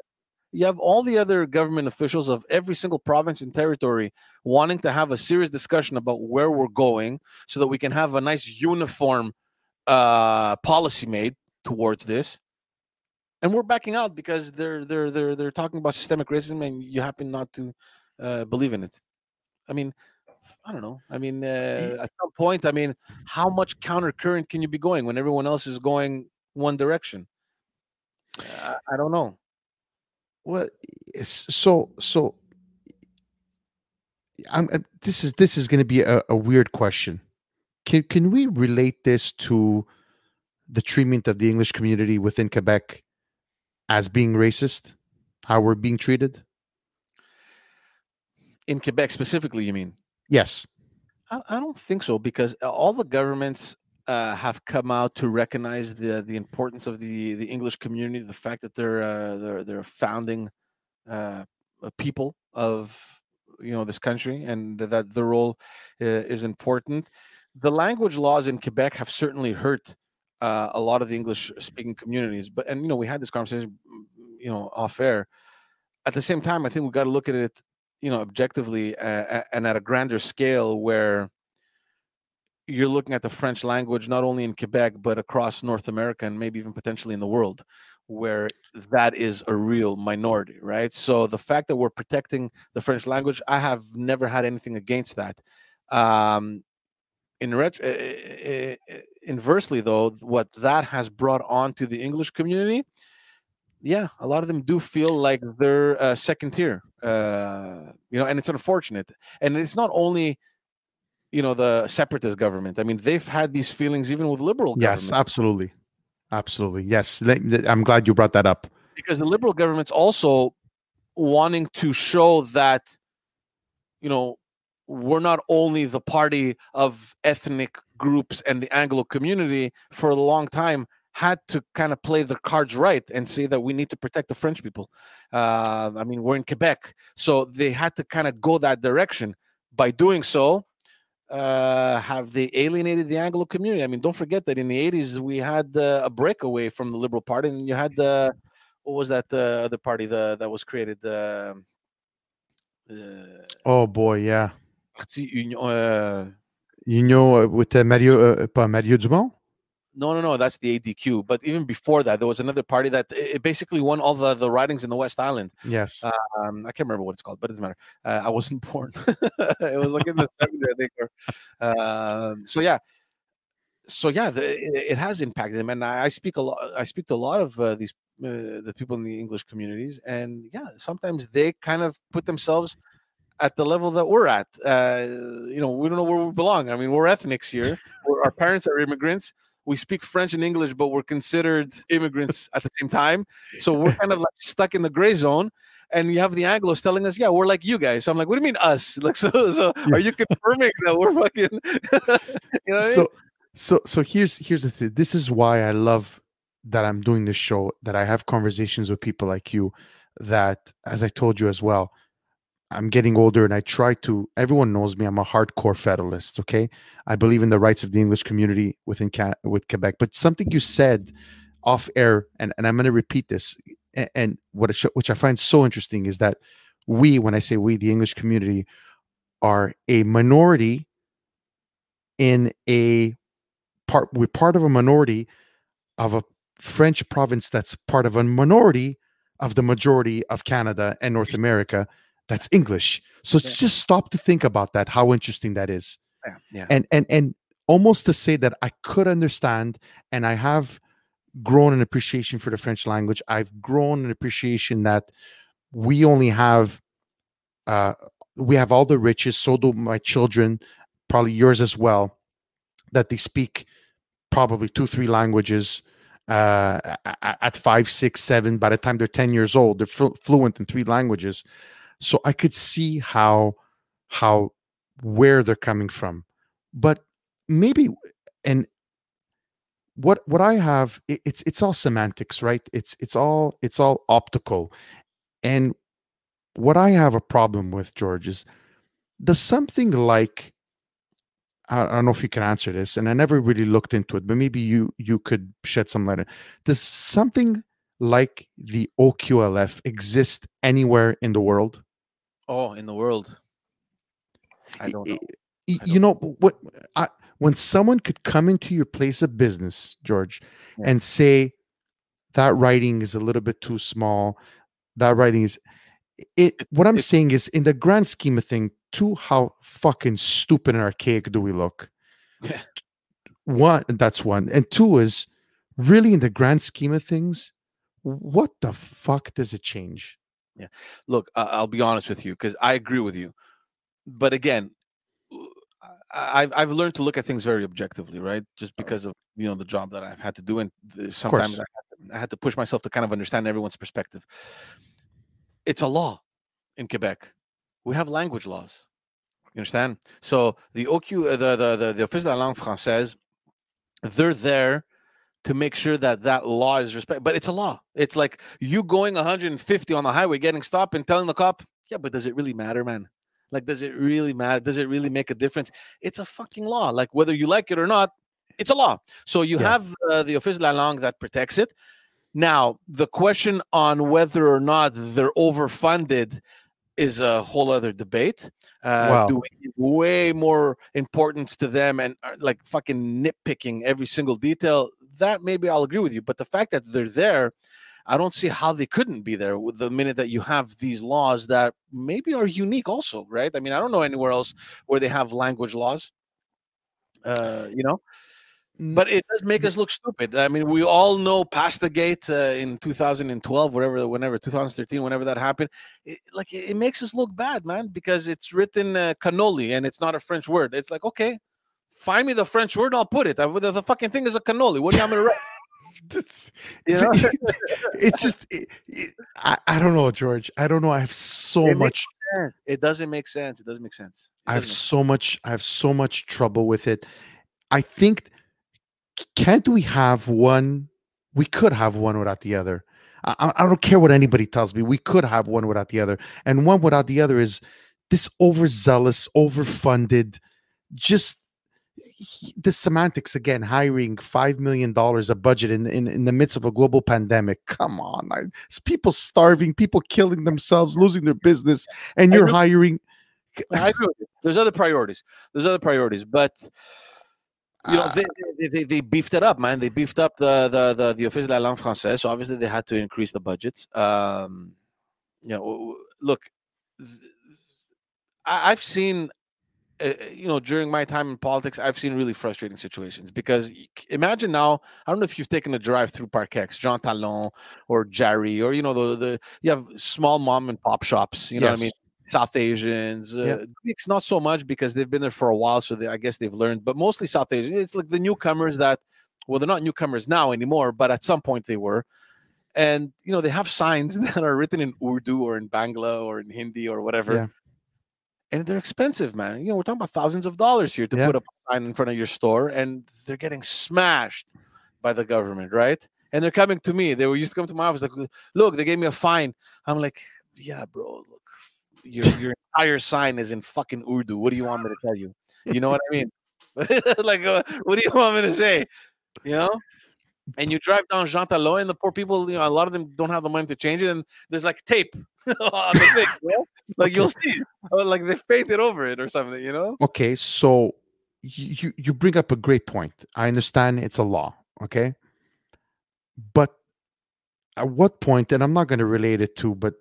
you have all the other government officials of every single province and territory wanting to have a serious discussion about where we're going so that we can have a nice uniform uh, policy made towards this. And we're backing out because they're they're they're they're talking about systemic racism and you happen not to uh, believe in it. I mean i don't know. I mean uh, at some point i mean how much counter current can you be going when everyone else is going one direction? I, I don't know.
Well, so so I'm uh, this is this is going to be a, a weird question. Can can we relate this to the treatment of the English community within Quebec as being racist? How we're being treated?
in quebec specifically you mean
Yes.
I, I don't think so because all the governments uh, have come out to recognize the the importance of the the English community, the fact that they're uh, they're they're founding uh, people of you know this country, and that their role uh, is important. The language laws in Quebec have certainly hurt uh, a lot of the English speaking communities, but and you know we had this conversation, you know, off air. At the same time, I think we got to look at it you know objectively uh, and at a grander scale where you're looking at the french language not only in quebec but across north america and maybe even potentially in the world where that is a real minority right so the fact that we're protecting the french language i have never had anything against that um in ret- uh, inversely though what that has brought on to the english community yeah, a lot of them do feel like they're uh, second tier, uh, you know, and it's unfortunate. And it's not only, you know, the separatist government. I mean, they've had these feelings even with liberal
Yes,
government
absolutely. Absolutely. Yes. I'm glad you brought that up.
because the liberal government's also wanting to show that, you know, we're not only the party of ethnic groups and the Anglo community for a long time had to kind of play the cards right and say that we need to protect the French people. Uh, I mean, we're in Quebec, so they had to kind of go that direction. By doing so, uh, have they alienated the Anglo community? I mean, don't forget that in the '80s we had uh, a breakaway from the Liberal Party, and you had the what was that uh, other party the, that was created? The uh,
Oh boy, yeah.
Parti Union. Uh,
You know, uh, with uh, Mario, uh, pas Mario Dumont.
no, no, no, that's the ADQ. But even before that, there was another party that it it basically won all the, the ridings in the West Island.
Yes.
Um, I can't remember what it's called, but it doesn't matter. Uh, I wasn't born. it was like in the 70s, I think. Or, um, so yeah, so yeah, the, it, it has impacted them, and I, I speak a lot. I speak to a lot of uh, these uh, the people in the English communities, and yeah, sometimes they kind of put themselves at the level that we're at. Uh, you know, we don't know where we belong. I mean, we're ethnics here. We're, our parents are immigrants. We speak French and English, but we're considered immigrants at the same time. So we're kind of like stuck in the gray zone. And you have the Anglos telling us, "Yeah, we're like you guys." So I'm like, "What do you mean us? Like, so, so are you confirming that we're fucking?" you know what I mean?
so so so here's here's the thing this is why i love that i'm doing this show that i have conversations with people like you that as i told you as well i'm getting older and i try to everyone knows me i'm a hardcore federalist okay i believe in the rights of the english community within with quebec but something you said off air, and, and I'm going to repeat this. And, and what it, which I find so interesting is that we, when I say we, the English community, are a minority in a part. We're part of a minority of a French province that's part of a minority of the majority of Canada and North America that's English. So yeah. just stop to think about that, how interesting that is.
Yeah. yeah.
And and and almost to say that I could understand and I have grown an appreciation for the French language. I've grown an appreciation that we only have uh we have all the riches, so do my children, probably yours as well, that they speak probably two, three languages uh, at five, six, seven. By the time they're 10 years old, they're fl- fluent in three languages. So I could see how, how, where they're coming from. But maybe, and what what I have, it, it's it's all semantics, right? It's it's all it's all optical, and what I have a problem with, George, is does something like I don't know if you can answer this, and I never really looked into it, but maybe you you could shed some light. On. Does something like the OQLF exist anywhere in the world?
Oh, in the world, I don't know.
I don't you know what? I, when someone could come into your place of business, George, yeah. and say that writing is a little bit too small, that writing is it. What I'm it, saying is, in the grand scheme of thing, two, how fucking stupid and archaic do we look?
Yeah.
One, that's one. And two is really in the grand scheme of things, what the fuck does it change?
Yeah. Look, uh, I'll be honest with you because I agree with you. But again, I've I've learned to look at things very objectively, right? Just because of you know the job that I've had to do, and sometimes I had, to, I had to push myself to kind of understand everyone's perspective. It's a law in Quebec we have language laws. You understand? So the OQ, the the the, the Office de la Langue Française, they're there to make sure that that law is respected. But it's a law. It's like you going 150 on the highway, getting stopped, and telling the cop, "Yeah, but does it really matter, man? Like, does it really matter? Does it really make a difference? It's a fucking law. Like, whether you like it or not, it's a law. So you yeah. have uh, the official Langue that protects it. Now, the question on whether or not they're overfunded is a whole other debate. Uh, wow. Do we give way more importance to them and uh, like fucking nitpicking every single detail? That maybe I'll agree with you. But the fact that they're there, I don't see how they couldn't be there with the minute that you have these laws that maybe are unique also, right? I mean, I don't know anywhere else where they have language laws. Uh, you know, but it does make us look stupid. I mean, we all know past the gate uh, in 2012, whatever, whenever 2013, whenever that happened. It, like it, it, makes us look bad, man, because it's written uh, cannoli and it's not a French word. It's like, okay, find me the French word, I'll put it. I, the, the, fucking thing is a cannoli. What do you want me to write?
you know? it's just, it, I, I don't know, George. I don't know. I have so much.
It doesn't make sense. It doesn't make sense.
I have so sense. much. I have so much trouble with it. I think can't we have one? We could have one without the other. I, I don't care what anybody tells me. We could have one without the other, and one without the other is this overzealous, overfunded, just the semantics again hiring five million dollars a budget in, in in the midst of a global pandemic come on I, people starving people killing themselves losing their business and you're hiring
I agree there's other priorities there's other priorities but you know, uh, they, they, they, beefed it up, man. They beefed up the the the, the Office de la Langue Française. So obviously they had to increase the budgets. Um, you know, look, I, have seen, uh, you know, during my time in politics, I've seen really frustrating situations because imagine now, I don't know if you've taken a drive through Park-Ex, Jean Talon or Jarry, or you know, the the you have small mom and pop shops. You know yes. what I mean? South Asians, uh, Greeks not so much because they've been there for a while, so they, I guess they've learned. But mostly South Asians. It's like the newcomers that, well, they're not newcomers now anymore, but at some point they were. And you know they have signs that are written in Urdu or in Bangla or in Hindi or whatever. Yeah. And they're expensive, man. You know, we're talking about thousands of dollars here to yeah. put up a sign in front of your store, and they're getting smashed by the government, right? And they're coming to me. They were used to come to my office, like, look, they gave me a fine. I'm like, yeah, bro, look, your your entire sign is in fucking Urdu. What do you want me to tell you? You know what I mean? like, uh, what do you want me to say? You know? And you drive down Jean Talon, and the poor people, you know, a lot of them don't have the money to change it, and there's like tape on the thing, know? like you'll see, oh, like they've painted over it or something, you know.
Okay, so you you bring up a great point. I understand it's a law, okay, but at what point? And I'm not going to relate it to, but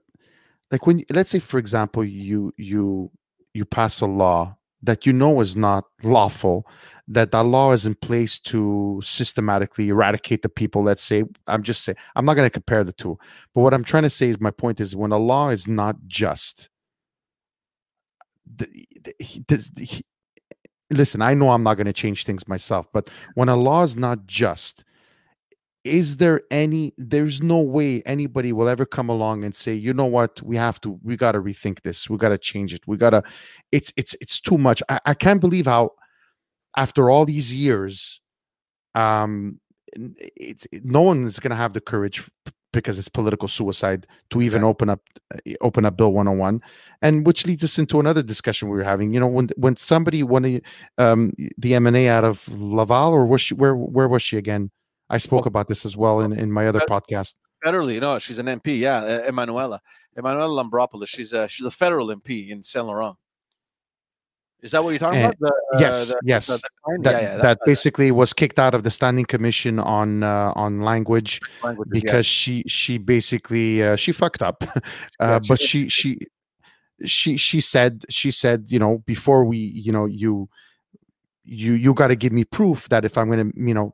like when let's say, for example, you you you pass a law that you know is not lawful that that law is in place to systematically eradicate the people let's say i'm just saying i'm not going to compare the two. But what i'm trying to say is my point is when a law is not just the, the, the, listen i know i'm not going to change things myself but when a law is not just is there any there's no way anybody will ever come along and say you know what? We have to we got to rethink this. We got to change it. We got to it's it's it's too much. I, I can't believe how after all these years um it's it, no one is going to have the courage because it's political suicide to even okay. open up uh, open up bill 101 and which leads us into another discussion we were having. You know when when somebody when um the MNA out of Laval or was she where where was she again I spoke about this as well in, in my other podcast.
Federally, no, she's an MP. Yeah, Emmanuella, Emmanuella Lambropoulos. She's a she's a federal MP in Saint Laurent. Is that what you're talking about?
The, uh, yes, the, yes. The, that, yeah, yeah, that, basically was kicked out of the standing commission on uh, on language, language because yeah. she she basically uh, she fucked up, uh, but she she she she said she said you know before we you know you you you got to give me proof that if I'm going to you know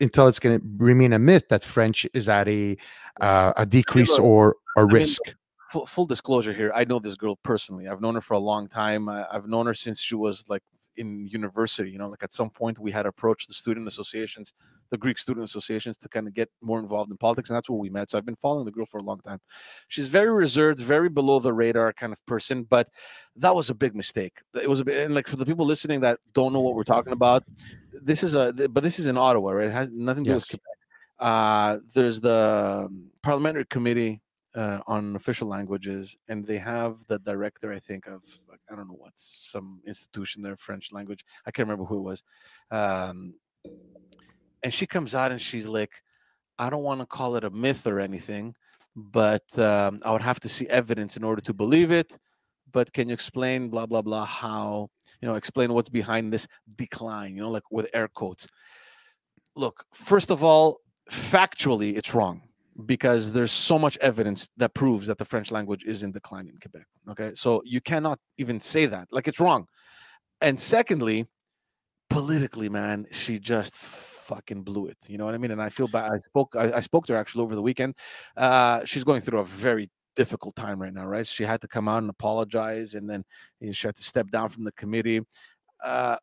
until it's going to remain a myth that French is at a uh, a decrease or a risk.
mean, full, full, disclosure here, I know this girl personally. I've known her for a long time. I've known her since she was like in university. You know, like at some point we had approached the student associations, the Greek student associations, to kind of get more involved in politics, and that's where we met. So I've been following the girl for a long time. She's very reserved, very below the radar kind of person, but that was a big mistake. It was a bit, and like for the people listening that don't know what we're talking about, this is a but this is in Ottawa, right? It has nothing to do yes. with Quebec. Uh, there's the um, parliamentary committee uh, on official languages, and they have the director, I think, of I don't know what's some institution there, French language. I can't remember who it was. Um, and she comes out and she's like, I don't want to call it a myth or anything, but um, I would have to see evidence in order to believe it. But can you explain, blah blah blah, how you know, explain what's behind this decline? You know, like with air quotes. Look, first of all, factually, it's wrong because there's so much evidence that proves that the French language is in decline in Quebec. Okay. So you cannot even say that. Like it's wrong. And secondly, politically, man, she just fucking blew it. You know what I mean? And I feel bad. I spoke I, I spoke to her actually over the weekend. Uh, she's going through a very difficult time right now, right? She had to come out and apologize, and then you know, she had to step down from the committee. Uh,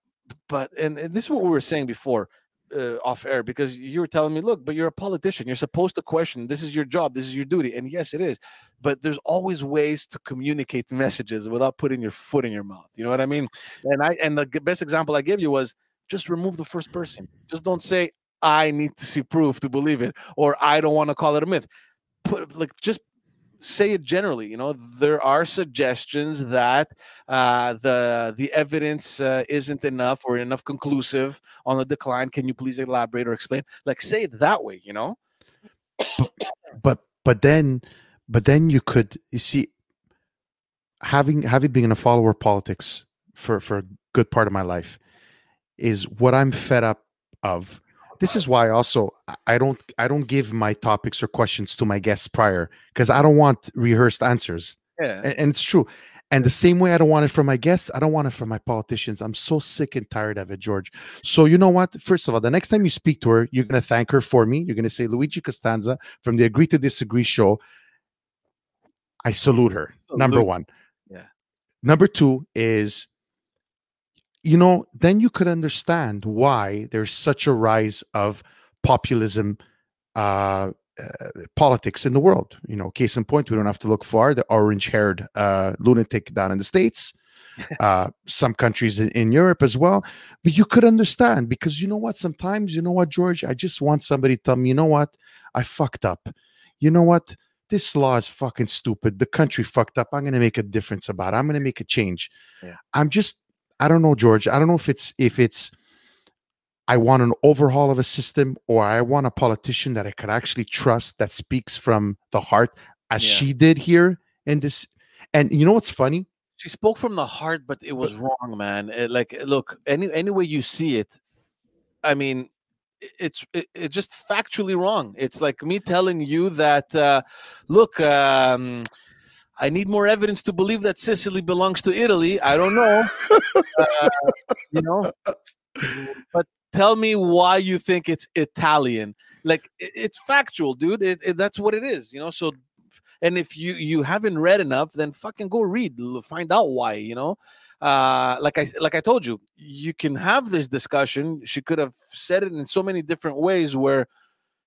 but and, and, this is what we were saying before uh, off air because you were telling me, look, but you're a politician. You're supposed to question. This is your job. This is your duty. And yes, it is. But there's always ways to communicate messages without putting your foot in your mouth. You know what I mean? And I and the best example I gave you was just remove the first person. Just don't say I need to see proof to believe it or I don't want to call it a myth. Put like just say it generally you know there are suggestions that uh, the the evidence uh, isn't enough or enough conclusive on the decline can you please elaborate or explain like say it that way you know
but but, then but then you could you see having having been in a follower politics for for a good part of my life is what i'm fed up of this is why also I don't I don't give my topics or questions to my guests prior because I don't want rehearsed answers.
Yeah.
And, and, it's true. And the same way I don't want it from my guests, I don't want it from my politicians. I'm so sick and tired of it, George. So you know what? First of all, the next time you speak to her, you're gonna thank her for me. You're gonna say Luigi Costanza from the Agree to Disagree show. I salute her. Salute. Number one.
Yeah.
Number two is you know, then you could understand why there's such a rise of populism uh, uh, politics in the world. You know, case in point, we don't have to look far. The orange-haired uh, lunatic down in the states, uh, some countries in, in, Europe as well. But you could understand because you know what? Sometimes, you know what, George? I just want somebody to tell me, you know what? I fucked up. You know what? This law is fucking stupid. The country fucked up. I'm going to make a difference about it. I'm going to make a change. Yeah. I'm just I don't know, George. I don't know if it's if it's I want an overhaul of a system, or I want a politician that I could actually trust that speaks from the heart, as
Yeah.
she did here in this. And you know what's funny?
she spoke from the heart, but it was wrong, man. It- like, look, any any way you see it, I mean, it's it, it's just factually wrong. It's like me telling you that, uh, look, um, I need more evidence to believe that Sicily belongs to Italy. I don't know, uh, you know, but tell me why you think it's Italian. Like, i- it's factual, dude. It, it, that's what it is, you know. So and if you you haven't read enough then fucking go read find out why you know uh like i like i told you you can have this discussion she could have said it in so many different ways where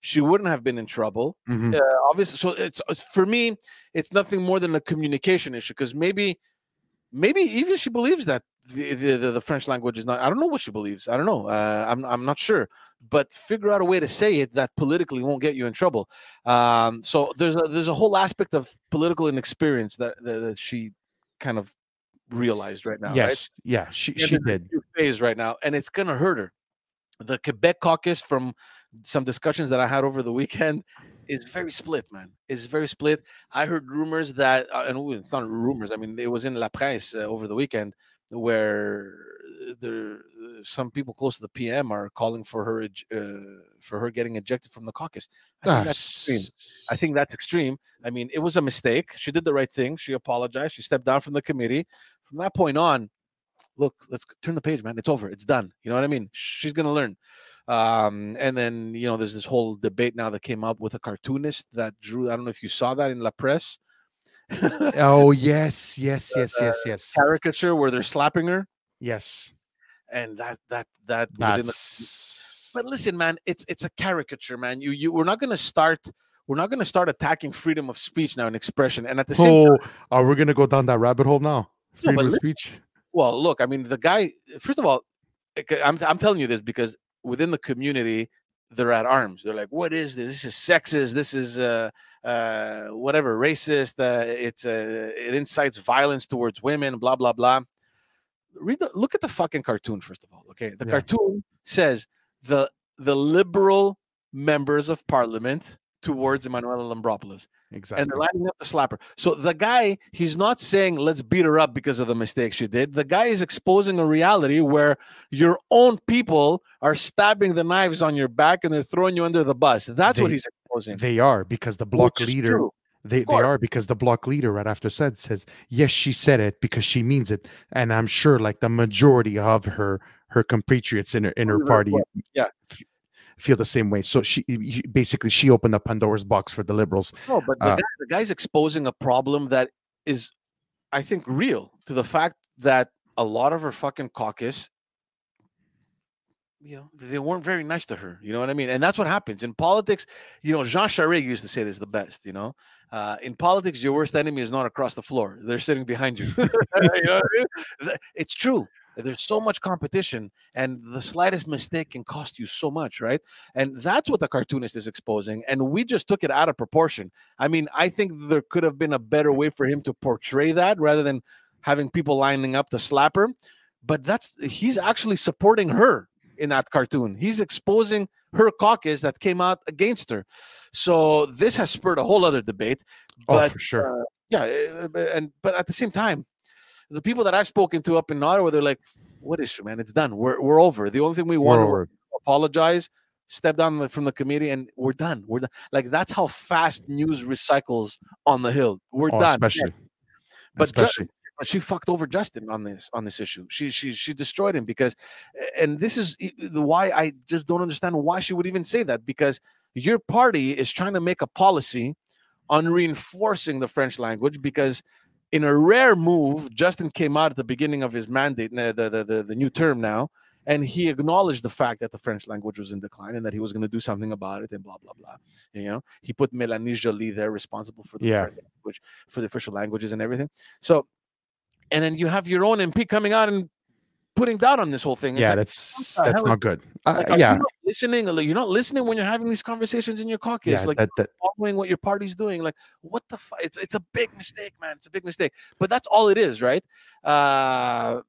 she wouldn't have been in trouble
Mhm.
uh, obviously so it's, it's for me it's nothing more than a communication issue because maybe maybe even she believes that the, the, the, french language is not i don't know what she believes i don't know uh, I'm, I'm not sure but figure out a way to say it that politically won't get you in trouble um, so there's a there's a whole aspect of political inexperience that, that, that she kind of realized right now right?
yes, yeah, she
Yeah,
she did.
phase right now, and it's gonna hurt her. The Quebec caucus, from some discussions that I had over the weekend, is very split, man. It's very split. I heard rumors that, uh, and it's not rumors. I mean, it was in La Presse uh, over the weekend where there some people close to the PM are calling for her uh, for her getting ejected from the caucus. I think
Ah,
that's extreme. I think that's extreme. I mean, it was a mistake. She did the right thing. She apologized. She stepped down from the committee. From that point on, look, let's turn the page, man. It's over. It's done. You know what I mean? She's gonna learn. Um, and then you know, there's this whole debate now that came up with a cartoonist that drew. I don't know if you saw that in La Presse.
oh yes, yes, yes, yes, yes,
Caricature where they're slapping her,
yes.
and that that that within the But listen, man, it's it's a caricature, man. You you we're not gonna start we're not gonna start attacking freedom of speech now and expression. And at the same time.
oh, are we gonna go down that rabbit hole now? Freedom of speech.
well, look, I mean, the guy. First of all, I'm I'm telling you this because within the community, they're at arms. They're like, "What is this? This is sexist. This is uh uh whatever racist. Uh, it's uh, it incites violence towards women. Blah blah blah." Read the look at the fucking cartoon first of all. Okay, the
Yeah.
cartoon says the the liberal members of parliament towards Emmanuel Lambropoulos
Exactly.
and they're lining up the slapper. So the guy, he's not saying let's beat her up because of the mistake she did. The guy is exposing a reality where your own people are stabbing the knives on your back and they're throwing you under the bus. That's what he's exposing.
They are because the
Bloc
leader.
true.
They, they are because the Bloc leader right after said says yes she said it because she means it and I'm sure like the majority of her her compatriots in her in her
Believe it or
party
yeah.
Feel the same way so she basically she opened up Pandora's box for the liberals
No, but the,
Uh,
guy, the guy's exposing a problem that is, I think, real to the fact that a lot of her fucking caucus, you know, they weren't very nice to her. You know what I mean? And that's what happens in politics. You know, Jean Charest used to say this the best. You know, uh, in politics, your worst enemy is not across the floor; they're sitting behind you. you know what I mean? It's true. There's so much competition, and the slightest mistake can cost you so much, right? And that's what the cartoonist is exposing. And we just took it out of proportion. I mean, I think there could have been a better way for him to portray that rather than having people lining up to slap her. But that's he's actually supporting her in that cartoon. He's exposing her caucus that came out against her. So this has spurred a whole other debate.
oh
But
for sure
yeah, uh, but- and but at the same time, the people that I've spoken to up in Ottawa, they're like, "What issue, man? It's done. We're we're over. The only thing we want to apologize, step down from the committee, and we're done. We're done. Like that's how fast news recycles on the hill. We're
Oh,
done.
especially
But
especially
but she fucked over Justin on this on this issue. She she she destroyed him because, and this is the why I just don't understand why she would even say that because your party is trying to make a policy on reinforcing the French language because in a rare move, Justin came out at the beginning of his mandate, uh, the the the, the new term now, and he acknowledged the fact that the French language was in decline and that he was going to do something about it and blah blah blah. You know, he put Melanie Joly there responsible for the
Yeah.
French language, for the official languages and everything. So, and then you have your own MP coming out and putting down on this whole thing. It's
yeah
like,
that's that's not good uh,
like,
yeah
listening? You're not listening when you're having these conversations in your caucus.
yeah
like
that, that
following what your party's doing. Like, what the fuck? It's it's a big mistake, man. It's a big mistake. But that's all it is, right? Uh,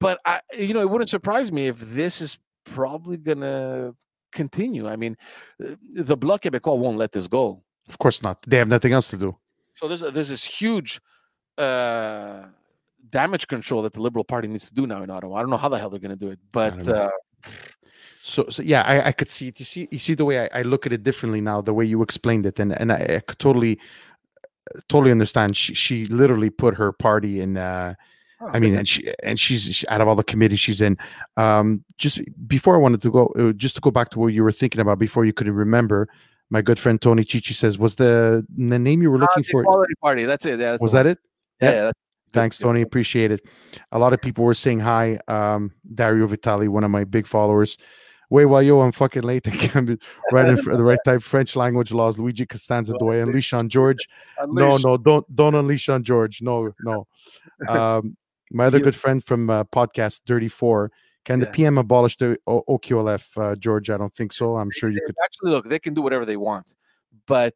but I, you know, it wouldn't surprise me if this is probably gonna continue. I mean, uh, the Bloc Québécois won't let this go.
Of course not. They have nothing else to do.
So there's there's this huge uh, damage control that the Liberal Party needs to do now in Ottawa. I don't know how the hell they're going to do it, but uh,
so, so yeah, I, I could see it. You see, you see the way I, I look at it differently now, the way you explained it, and and I, I could totally, totally understand. She she literally put her party in. Uh,
oh,
I mean, and she and she's she, out of all the committees she's in. Um, just before I wanted to go, uh, just to go back to what you were thinking about before you couldn't remember. My good friend Tony Chichi says, "Was the the name you were
uh,
looking
the
for?
Equality Party. That's it. Yeah, that's
Was that it?
Yeah,
Yeah.
Yeah.
Thanks, Tony. Appreciate it. A lot of people were saying hi. Um, Dario Vitali, one of my big followers. Wait, while yo, I'm fucking late. I can't be right in the right type. French language laws. Luigi Costanza, do I unleash on George? No,
Unleash.
no, don't don't unleash on George. No, no. Um, my other good friend from uh, podcast Dirty Four. Can the PM abolish the o- OQLF, uh, George? I don't think so. I'm sure you could.
actually look. They can do whatever they want, but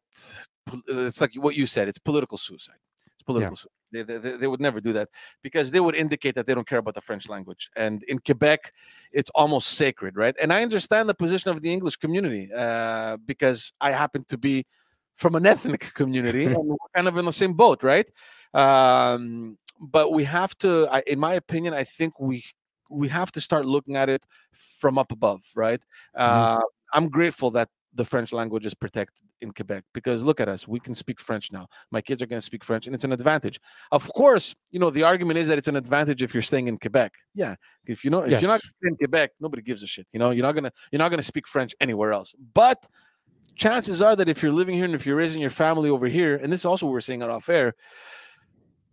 it's like what you said. It's political suicide. It's political. suicide. They, they, they- would never do that because they would indicate that they don't care about the French language. And in Quebec, it's almost sacred, right? And I understand the position of the English community uh, because I happen to be from an ethnic community and we're kind of in the same boat, right? Um, but we have to, I, in my opinion, I think we we have to start looking at it from up above, right? Uh, I'm grateful that the French language is protected in Quebec because look at us, we can speak French now. My kids are going to speak French, and it's an advantage. Of course, you know the argument is that it's an advantage if you're staying in Quebec. Yeah, if you know if you're not in Quebec, nobody gives a shit. You know, you're not gonna you're not gonna speak French anywhere else. But chances are that if you're living here and if you're raising your family over here, and this is also what we're saying it off air,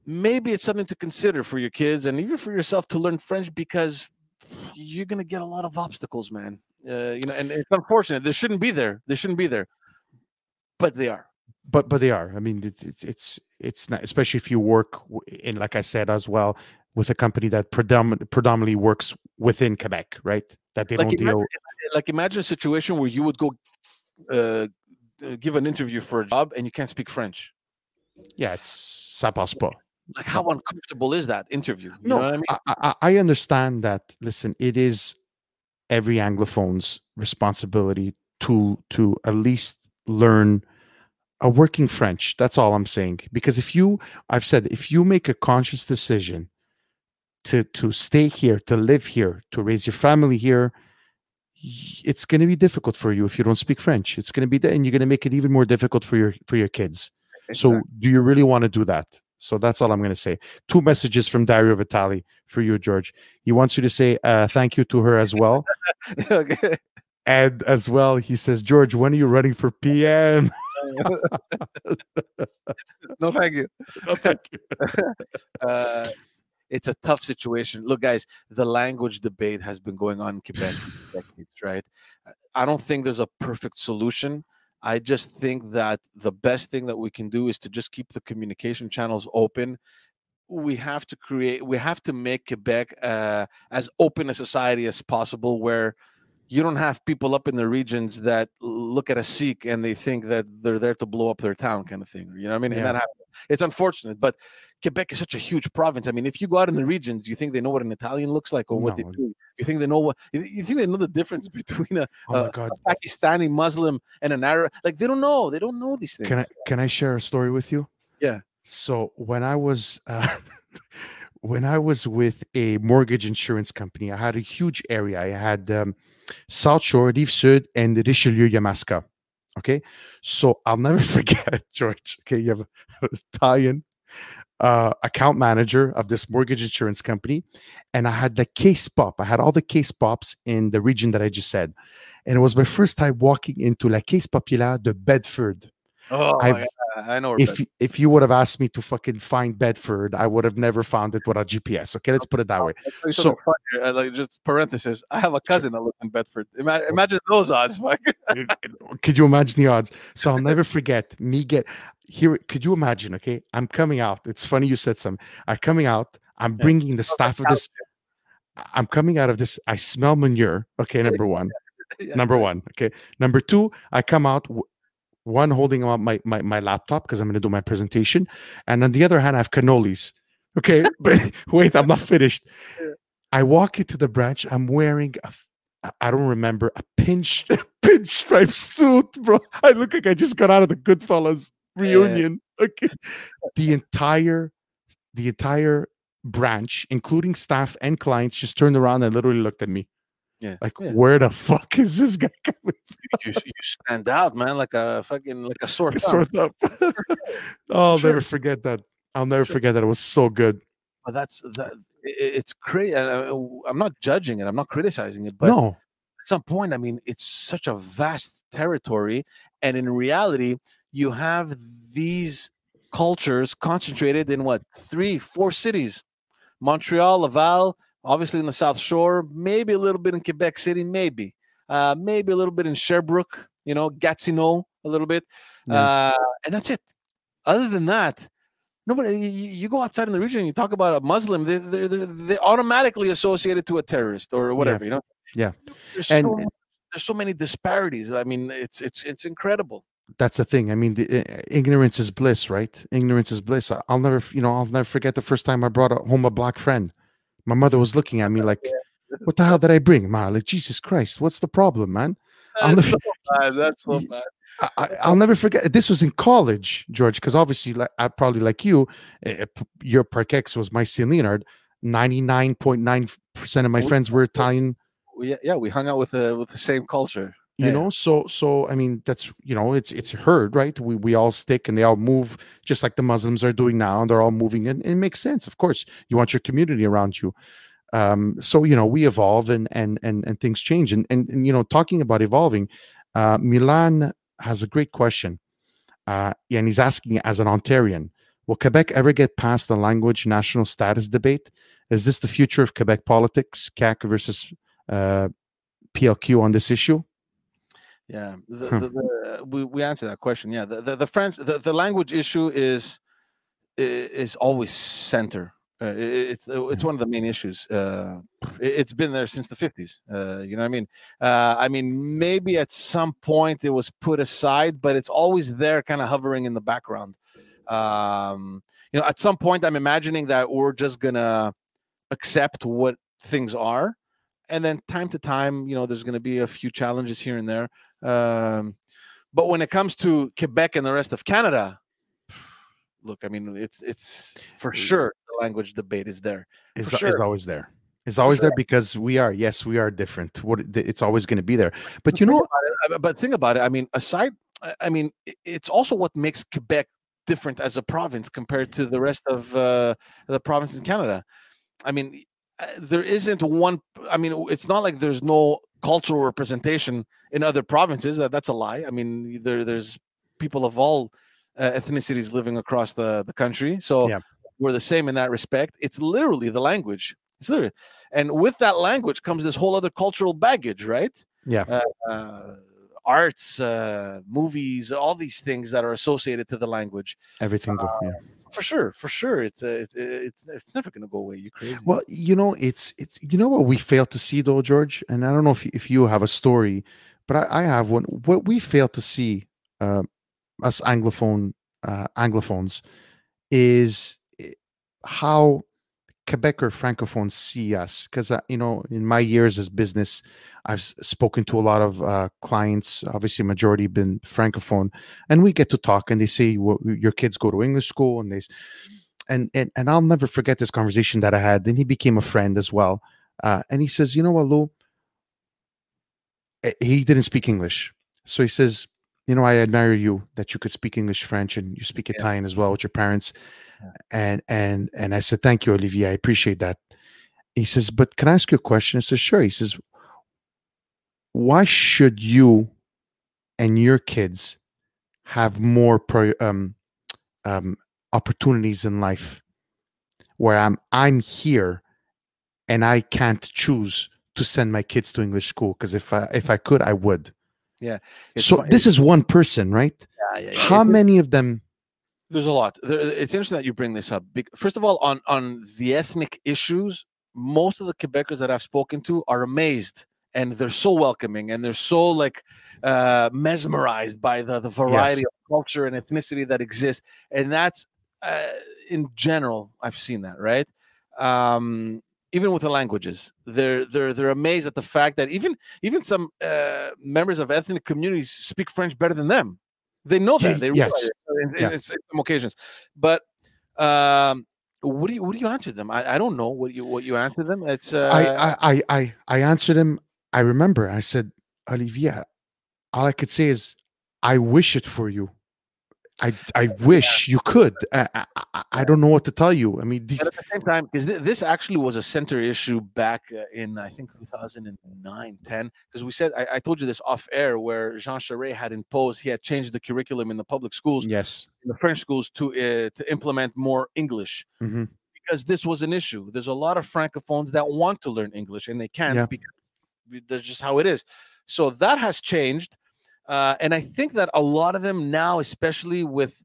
maybe it's something to consider for your kids and even for yourself to learn French because you're gonna get a lot of obstacles, man. Uh, you know, and it's unfortunate. They shouldn't be there. They shouldn't be there, but they are.
but but they are. I mean, it's it's it's, it's not, especially if you work in, like I said as well, with a company that predomin- predominantly works within Quebec, right? That they
Like
don't
imagine,
deal.
like imagine a situation where you would go uh, give an interview for a job and you can't speak French.
Yeah, it's ça passe pas.
Like how uncomfortable is that interview? You
no,
know what I mean?
I, I, I understand that. Listen, it is every Anglophone's responsibility to to at least learn a working French. That's all I'm saying. Because if you, I've said, if you make a conscious decision to to stay here, to live here, to raise your family here, it's going to be difficult for you if you don't speak French. It's going to be, and you're going to make it even more difficult for your for your kids. So, do you really want to do that? So that's all I'm going to say. Two messages from Dario Vitali for you, George. He wants you to say uh, thank you to her as well,
okay.
and as well, he says, George, when are you running for PM?
no, thank you. uh, it's a tough situation. Look, guys, the language debate has been going on in Quebec for decades, right? I don't think there's a perfect solution. I just think that the best thing that we can do is to just keep the communication channels open. We have to create, we have to make Quebec uh, as open a society as possible where you don't have people up in the regions that look at a Sikh and they think that they're there to blow up their town, kind of thing. You know what I mean? And
Yeah.
that happens. It's unfortunate, but Quebec is such a huge province. I mean, if you go out in the regions, do you think they know what an Italian looks like or what they do? You think they know what? You think they know the difference between a,
Oh God.
a Pakistani Muslim and an Arab? Like they don't know. They don't know these things.
Can I can I share a story with you?
Yeah.
So when I was uh, when I was with a mortgage insurance company, I had a huge area. I had um, South Shore, Rive Sud, and Richelieu Yamaska. Okay, so I'll never forget, George. Okay, you have an Italian uh, account manager of this mortgage insurance company, and I had the caisse pop. I had all the caisse pops in the region that I just said, and it was my first time walking into La Caisse Populaire de Bedford.
Oh,
I've-
I know.
If
Bedford-
if you would have asked me to fucking find Bedford, I would have never found it without GPS. Okay, let's put it that way.
Tell you
so-
funny, uh, like just parenthesis. I have a cousin that lives in Bedford. Ima- imagine those odds. fuck.
Could you imagine the odds? So I'll never forget me get here. Could you imagine? Okay, I'm coming out. It's funny you said something. I'm coming out. I'm
Yeah,
bringing the staff of this. I'm coming out of this. I smell manure. Okay, number one.
Yeah.
Number one. Okay. Number two, I come out. One holding up my my, my laptop because I'm going to do my presentation, and on the other hand, I have cannolis. Okay, but wait, I'm not finished. I walk into the branch. I'm wearing a I don't remember a pinch pinstripe suit, bro. I look like I just got out of the Goodfellas reunion. Okay, the entire the entire branch, including staff and clients, just turned around and literally looked at me
Yeah.
like,
yeah.
"Where the fuck is this guy coming
you, you stand out, man, like a fucking like a sore thumb.
sort up?" oh, I'll
Sure.
never forget that. I'll never
Sure.
forget that. It was so good.
But that's that. It's crazy. Uh, I'm not judging it. I'm not criticizing it. But
no,
at some point, I mean, it's such a vast territory, and in reality, you have these cultures concentrated in what three, four cities: Montreal, Laval, obviously in the South Shore, maybe a little bit in Quebec City, maybe, uh, maybe a little bit in Sherbrooke, you know, Gatineau, a little bit,
Yeah.
uh, and that's it. Other than that. Nobody. You, you go outside in the region, and you talk about a Muslim. They they're, they're, they automatically associated to a terrorist or whatever. You know.
Yeah.
There's
And-
so, there's so many disparities. I mean, it's it's it's incredible.
that's the thing. I mean, the, uh, ignorance is bliss, right? Ignorance is bliss. I- I'll never, you know, I'll never forget the first time I brought home a black friend. My mother was looking at me like, "What the hell did I bring, Ma? Like, Jesus Christ, what's the problem, man?" I'll
That's
never,
so bad. That's so bad.
I, I- I'll never forget. This was in college, George, because obviously, like, I probably like you, uh, p- your Park-Ex was my St. Leonard. Ninety-nine point nine percent of my
We-
friends were Italian.
We, yeah, yeah, we hung out with the with the same culture.
You
Yeah.
know so so i mean that's you know it's it's heard right? We we all stick and they all move just like the muslims are doing now and they're all moving and it makes sense of course you want your community around you. Um so you know we evolve and and and, and things change and, and and you know talking about evolving uh milan has a great question uh and he's asking as an ontarian will quebec ever get past the language national status debate? Is this the future of quebec politics CAQ versus uh plq on this issue
Yeah, the, the, the, we we answer that question. Yeah, the the, the French the, the language issue is is always center. Uh, i- it's uh, it's one of the main issues. Uh, it- it's been there since the fifties. Uh, you know what I mean? Uh, I mean, maybe at some point it was put aside, but it's always there, kind of hovering in the background. Um, you know, at some point, I'm imagining that we're just gonna accept what things are, and then time to time, you know, there's gonna be a few challenges here and there. Um, but when it comes to Quebec and the rest of Canada, look, I mean, it's it's for sure the language debate is there.
is
sure.
always there. It's always there because we are. Yes, we are different. What it's always going to be there. But you know,
about it, uh, but think about it. I mean, aside, I- mean, it's also what makes Quebec different as a province compared to the rest of uh, the province in Canada. I mean, there isn't one. I mean, it's not like there's no cultural representation in other provinces. That that's a lie. I mean, there there's people of all uh, ethnicities living across the the country. So
Yeah.
we're the same in that respect. It's literally the language. It's literally, and with that language comes this whole other cultural baggage, right?
yeah,
uh, arts, uh, movies, all these things that are associated to the language.
everything. Go, yeah.
For sure, for sure, it's uh, it, it's it's never going to go away. You crazy?
Well, you know, it's it's you know what we fail to see though, George. And I don't know if if you have a story, but I, I have one. What we fail to see, uh, us anglophone uh, anglophones, is how Quebec or francophones see us. Because uh, you know, in my years as business, I've spoken to a lot of uh, clients. Obviously, majority been francophone, and we get to talk, and they say, well, "Your kids go to English school," and they, and and and I'll never forget this conversation that I had. Then he became a friend as well, uh, and he says, "You know what, Lou? Eh, He didn't speak English, so he says." You know, I admire you that you could speak English, French, and you speak
Yeah.
Italian as well with your parents.
Yeah.
And and and I said, "Thank you, Olivier. I appreciate that." He says, "But can I ask you a question?" I said, "Sure." He says, "Why should you and your kids have more pro, um, um, opportunities in life where I'm I'm here and I can't choose to send my kids to English school because if I if I could I would."
It's
so
fu-
this is one person, right?
yeah, yeah, yeah,
How
it's-
many of them?
There's a lot. There, it's interesting that you bring this up. First of all, on on the ethnic issues, most of the Quebecers that I've spoken to are amazed and they're so welcoming and they're so like uh, mesmerized by the the variety of culture and ethnicity that exists. And that's uh, in general, I've seen that right. Um, even with the languages. They're they're they're amazed at the fact that even even some uh, members of ethnic communities speak French better than them. They know that. They
yes.
in, in, yeah. in, some occasions. But um, what do you what do you answer them? I, I don't know what you what you answer them. It's uh,
I, I I I answered him. I remember. I said, Olivier, all I could say is, I wish it for you. I I wish yeah. you could. I, I, I don't know what to tell you. I mean, these...
at the same time, because th- this actually was a center issue back uh, in I think 2009, 10. Because we said I, I, told you this off air where Jean Charest had imposed he had changed the curriculum in the public schools,
yes,
in the French schools to uh, to implement more English.
Mm-hmm.
Because this was an issue. There's a lot of francophones that want to learn English and they can't yeah. because that's just how it is. So that has changed uh, and I think that a lot of them now, especially with,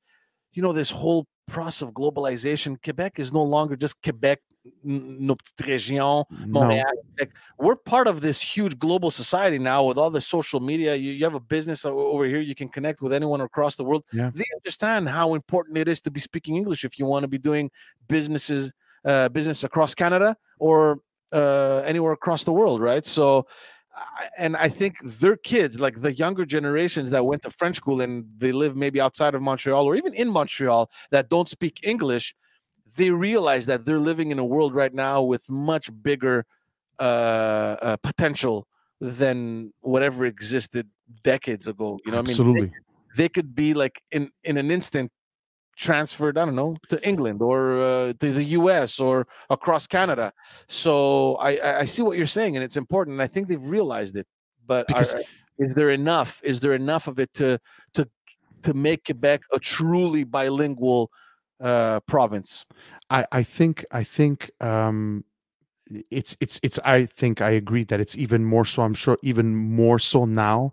you know, this whole process of globalization, Quebec is no longer just Quebec, nos petites régions, Montréal. No. we're part of this huge global society now with all the social media. You, you have a business over here, you can connect with anyone across the world.
Yeah.
They understand how important it is to be speaking English if you want to be doing businesses, uh, business across Canada or uh, anywhere across the world, right? So, and I think their kids, like the younger generations that went to French school and they live maybe outside of Montreal or even in Montreal that don't speak English, they realize that they're living in a world right now with much bigger uh, uh, potential than whatever existed decades ago. You know,
Absolutely.
I mean, they, they could be like in in an instant transferred i don't know to england or uh, to the us or across canada. So I, I see what you're saying and it's important and i think they've realized it but because, are, is there enough is there enough of it to to to make quebec a truly bilingual uh, province?
I i think i think um it's it's it's i think i agree that it's even more so i'm sure even more so now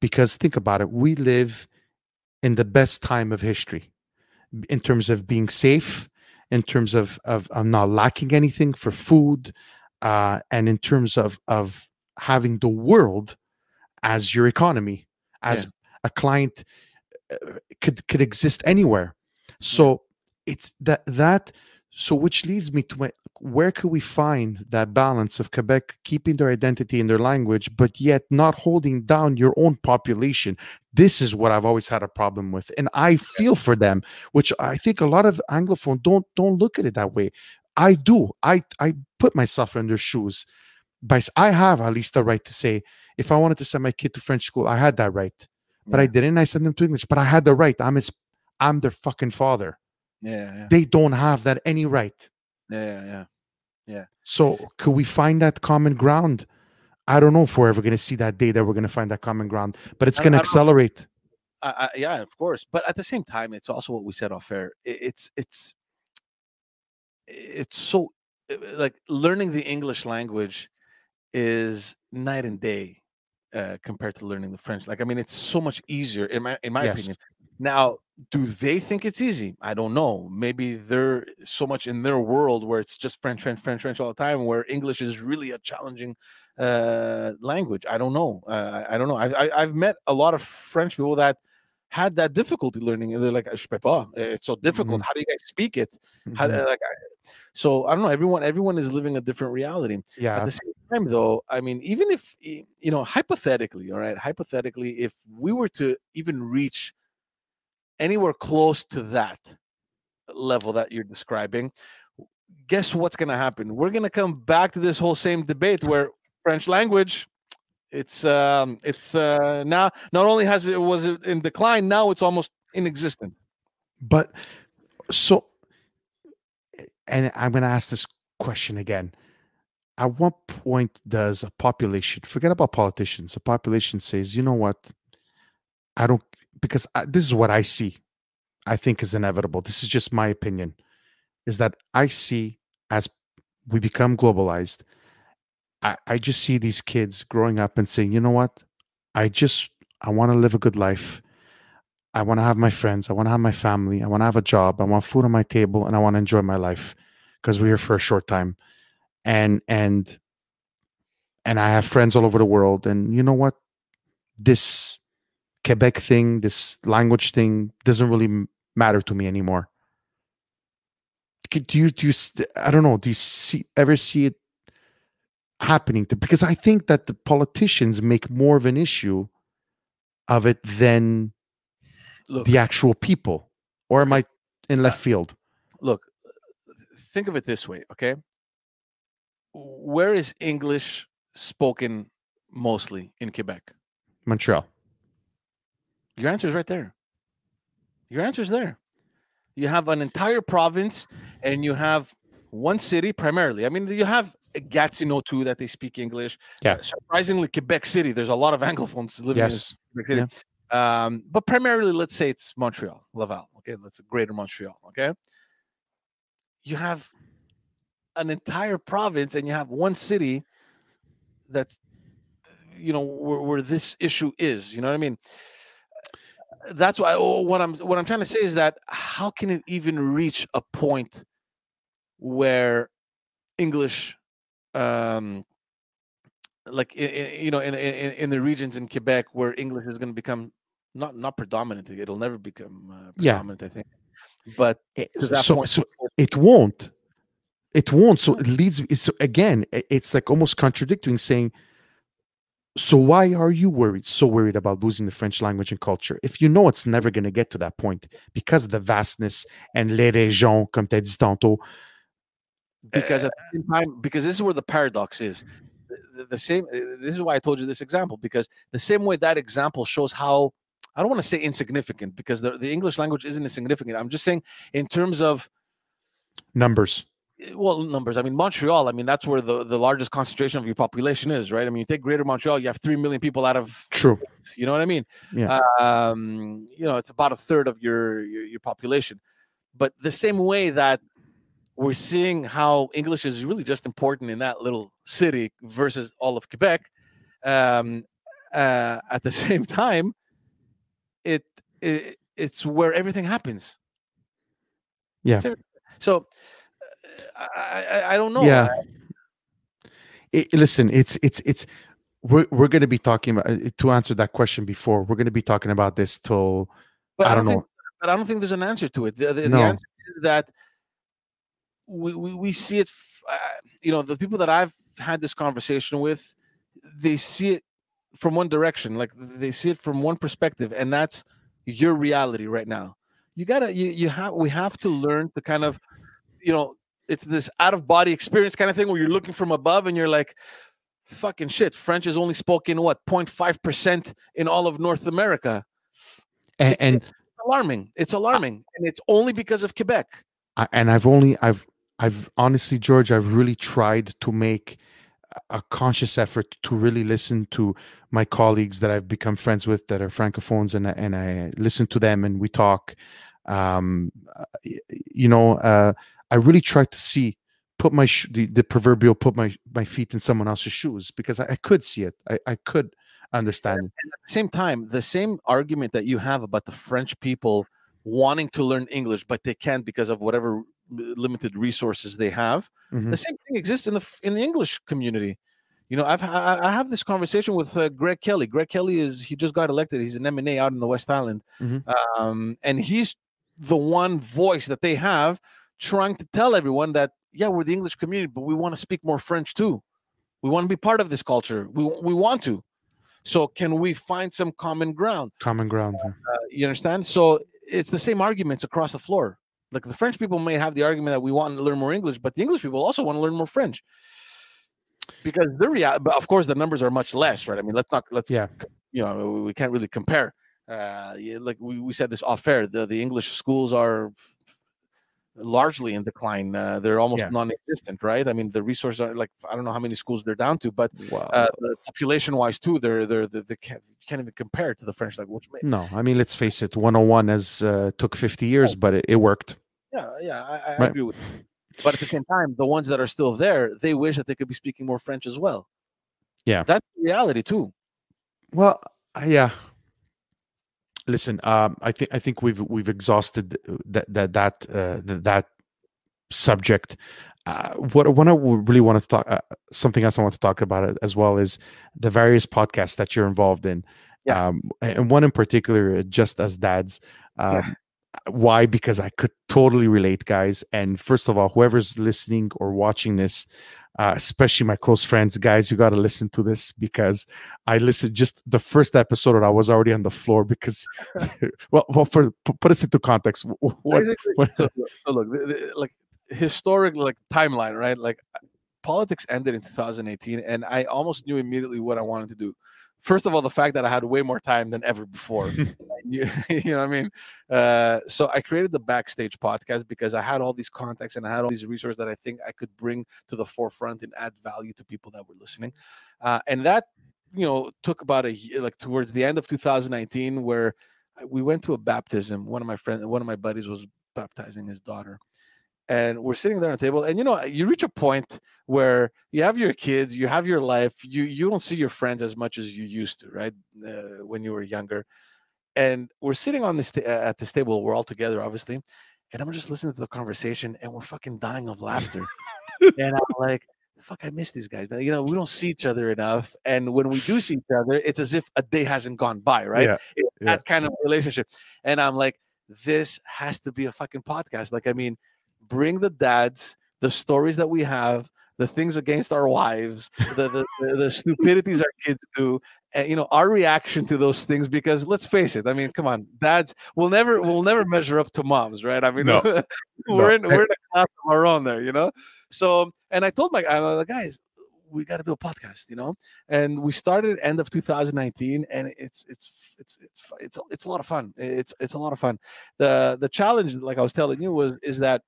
because think about it we live in the best time of history in terms of being safe, in terms of of, of not lacking anything for food, uh, and in terms of of having the world as your economy, as yeah. a client uh, could could exist anywhere. So yeah. it's that that so which leads me to my, where could we find that balance of Quebec keeping their identity and their language, but yet not holding down your own population? This is what I've always had a problem with, and I feel for them, which I think a lot of Anglophone don't don't look at it that way. I do. I I put myself in their shoes. But I have at least the right to say if I wanted to send my kid to French school, I had that right. But yeah. I didn't. I sent them to English. But I had the right. I'm his. I'm their fucking father.
Yeah, yeah.
They don't have that any right.
Yeah, yeah, yeah.
So could we find that common ground? I don't know if we're ever going to see that day that we're going to find that common ground, but it's going to accelerate.
I, I, yeah, of course. But at the same time, it's also what we said off air. It, it's it's it's so like learning the English language is night and day uh, compared to learning the French. Like, I mean, it's so much easier in my in my yes. opinion. Now, do they think it's easy? I don't know. Maybe they're so much in their world where it's just French, French, French, French all the time, where English is really a challenging uh, language. I don't know. Uh, I don't know. I, I, have met a lot of French people that had that difficulty learning, and they're like, "Je peux pas. It's so difficult. Mm-hmm. How do you guys speak it?" How, mm-hmm. like, so I don't know. Everyone, everyone is living a different reality.
Yeah.
At the same time, though, I mean, even if you know, hypothetically, all right, hypothetically, if we were to even reach anywhere close to that level that you're describing, guess what's going to happen? We're going to come back to this whole same debate where French language it's um it's uh now not only has it was it in decline now it's almost inexistent.
But so and i'm going to ask this question again. At what point does a population forget about politicians a population says you know what? I don't because I, this is what I see, I think is inevitable. This is just my opinion, is that I see as we become globalized, I, I just see these kids growing up and saying, you know what? I just, I want to live a good life. I want to have my friends. I want to have my family. I want to have a job. I want food on my table and I want to enjoy my life because we're here for a short time. And, and, and I have friends all over the world. And you know what? This Quebec thing, this language thing doesn't really matter to me anymore. Do you do you I don't know, do you see ever see it happening to because I think that the politicians make more of an issue of it than
Look,
the actual people. Or am I in left uh, field?
look, think of it this way, okay? Where is English spoken mostly in Quebec?
Montreal.
Your answer is right there. Your answer is there. You have an entire province and you have one city primarily. I mean, you have Gatineau too that they speak English.
Yeah.
Uh, surprisingly, Quebec City, there's a lot of Anglophones living
Yes.
in Quebec City. Um, but primarily, let's say it's Montreal, Laval. Okay, that's a greater Montreal. Okay. You have an entire province and you have one city that's, you know, where, where this issue is. You know what I mean? That's why oh, what I'm what I'm trying to say is that how can it even reach a point where English, um, like you know, in, in in the regions in Quebec where English is going to become not not predominant, it'll never become uh,
Yeah.
predominant, I think. But
It- so,
point,
so it won't. It won't. So it leads. It's, so again, it's like almost contradicting, saying, "So why are you worried? So worried about losing the French language and culture if you know it's never going to get to that point because of the vastness and les régions, comme tu as dit tantôt.
because at the same time, because this is where the paradox is. The, the- same. uh, This is why I told you this example because the same way that example shows how I don't want to say insignificant because the, the English language isn't insignificant. I'm just saying in terms of
Numbers.
Eh, well numbers. I mean Montreal. I mean that's where the, the largest concentration of your population is, right? I mean you take Greater Montreal, you have three million people out of
True.
you know what I mean?
Yeah.
Um, you know, it's about a third of your, your your population. But the same way that we're seeing how English is really just important in that little city versus all of Quebec, um, uh, at the same time, it, it it's where everything happens.
Yeah.
So I, I I don't know.
Yeah. It- listen, it's it's it's. We're we're going to be talking about uh, to answer that question before. We're going to be talking about this till
But
I don't
think,
know.
but I don't think there's an answer to it. The, the, the
No.
answer is that we, we, we see it, f- uh, you know, the people that I've had this conversation with, they see it from one direction, like they see it from one perspective, and that's your reality right now. You gotta, you, you have, we have to learn to kind of, you know, it's this out of body experience kind of thing where you're looking from above and you're like, fucking shit, French is only spoken what 0.5% in all of North America
and,
It's-
and
alarming. It's alarming, and it's only because of Quebec.
I, and I've only I've I've honestly George I've really tried to make a- a conscious effort to really listen to my colleagues that I've become friends with that are francophones and I- and I listen to them and we talk um uh, you know uh I really tried to see put my sh- the, the proverbial put my my feet in someone else's shoes because I, I could see it I, I could understand it.
At the same time, the same argument that you have about the French people wanting to learn English, but they can't because of whatever limited resources they have.
Mhm.
The same thing exists in the in the English community. You know, I've I, I have this conversation with uh, Greg Kelley. Greg Kelley is he just got elected. He's an MNA out in the West Island,
Mhm.
um, and he's the one voice that they have trying to tell everyone that yeah, we're the English community, but we want to speak more French too. We want to be part of this culture. We we want to. So can we find some common ground?
common ground.
Uh, you understand? So it's the same arguments across the floor. Like the French people may have the argument that we want to learn more English, but the English people also want to learn more French. Because the reality, but of course, the numbers are much less, right? I mean, let's not let's
Yeah.
you know we- can't really compare. Uh, like we, we said this off air, the the English schools are largely in decline. Uh, they're almost
Yeah.
non-existent, right? I mean, the resources are like I don't know how many schools they're down to, but
wow
uh, population wise too, they're they're they, they can't, you can't even compare it to the French language. Which may-
no I mean let's face it 101 has uh, took 50 years but it, it worked
Yeah, yeah, I, I
Right.
agree with. You. But at the same time, the ones that are still there, they wish that they could be speaking more French as well.
Yeah.
that's reality too.
Well, uh, yeah. Listen, um, I think I think we've we've exhausted that that that uh, th- that subject. Uh, what what I really want to talk uh, something else I want to talk about as well is the various podcasts that you're involved in.
Yeah.
Um, and one in particular, uh, just as dads. Um,
Yeah.
Why? Because I could totally relate, guys. And first of all, whoever's listening or watching this, uh, especially my close friends, guys, you got to listen to this because I listened just the first episode and I was already on the floor because, well, well, for put us into context. What, what,
so, so look, like historic like timeline, right? Like politics ended in 2018, and I almost knew immediately what I wanted to do first of all the fact that i had way more time than ever before. You, you, know what i mean? Uh, so i created the backstage podcast because i had all these contacts and i had all these resources that i think i could bring to the forefront and add value to people that were listening. Uh, and that you know took about a year like towards the end of 2019 where we went to a baptism. One of my friends one of my buddies was baptizing his daughter and we're sitting there on the table and you know you reach a point where you have your kids you have your life you you don't see your friends as much as you used to right uh, when you were younger. And we're sitting on this at this table we're all together obviously and i'm just listening to the conversation and we're fucking dying of laughter. And i'm like fuck i miss these guys man. You know we don't see each other enough and when we do see each other it's as if a day hasn't gone by right?
Yeah, yeah.
that kind of relationship. And i'm like this has to be a fucking podcast. Like i mean bring the dads, the stories that we have, the things against our wives, the the, the, the stupidities our kids do, and you know our reaction to those things. Because let's face it, I mean, come on, dads we'll never we'll never measure up to moms, right? I mean,
no.
we're
no.
in we're in a class of our own there, you know. So, and I told my uh, guys, we got to do a podcast, you know. And we started end of 2019, and it's it's it's it's it's it's a lot of fun. It's it's a lot of fun. The the challenge, like I was telling you, was is that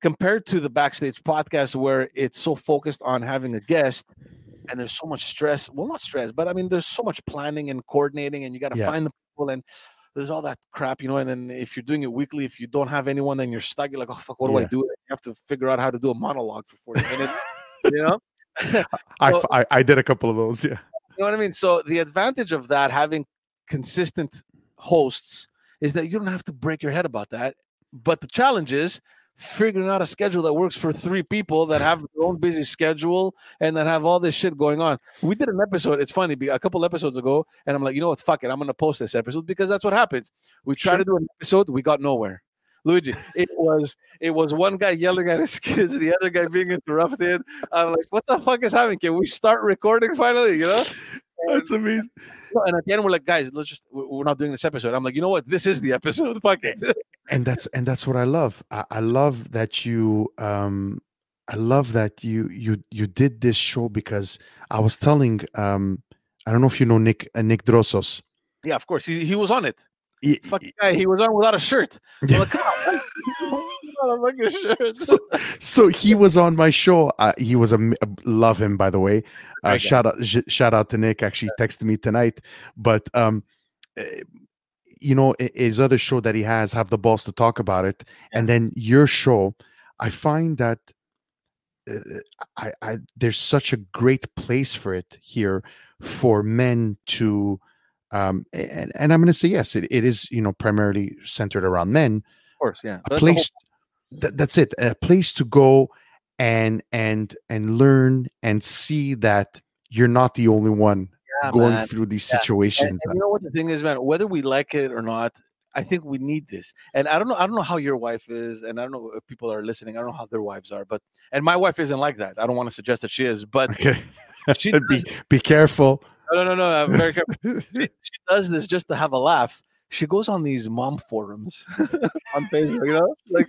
compared to the backstage podcast where it's so focused on having a guest and there's so much stress well not stress but i mean there's so much planning and coordinating and you got to
Yeah.
find the people and there's all that crap you know and then if you're doing it weekly if you don't have anyone then you're stuck you're like oh fuck what do i
Yeah.
do you have to figure out how to do a monologue for 40 minutes you know
I, I I did a couple of those. Yeah.
you know what I mean? So the advantage of that having consistent hosts is that you don't have to break your head about that. But the challenge is figuring out a schedule that works for three people that have their own busy schedule and that have all this shit going on. We did an episode. It's funny, a couple episodes ago, and I'm like, you know what? Fuck it. I'm gonna post this episode because that's what happens. We try
Sure.
to do an episode, we got nowhere. Luigi, it was it was one guy yelling at his kids, the other guy being interrupted. I'm like, what the fuck is happening? Can we start recording finally? You know?
That's amazing.
And at the end, we're like, guys, let's just, we- we're not doing this episode. I'm like, you know what? This is the episode. Fuck it.
And that's and that's what I love. I, I love that you um I love that you you you did this show because I was telling um I don't know if you know Nick uh, Nick Drosos.
yeah, of course. He, he was on it.
He-
guy, he was on without a shirt.
Yeah.
like, come on. without a shirt.
so, so he was on my show. Uh, he was a love him by the way. Uh, shout out sh- shout out to Nick. Actually texted me tonight, but um, eh, you know his other show that he has have the balls to talk about it, and then your show. I find that uh, I, I there's such a great place for it here for men to um and, and i'm going to say yes it, it is you know primarily centered around men
of course, yeah.
a
That's the whole-
place that's it a place to go and and and learn and see that you're not the only one
yeah,
going
man.
through these
Yeah.
Situations
and uh you know what the thing is, man? Whether we like it or not, I think we need this. And I don't know. I don't know how your wife is, and I don't know if people are listening. I don't know how their wives are, but and my wife isn't like that. I don't want to suggest that she is, but
okay
she
be,
does,
be careful
no, no, no, no. I'm very careful. she, she does this just to have a laugh. She goes on these mom forums on Facebook, you know, like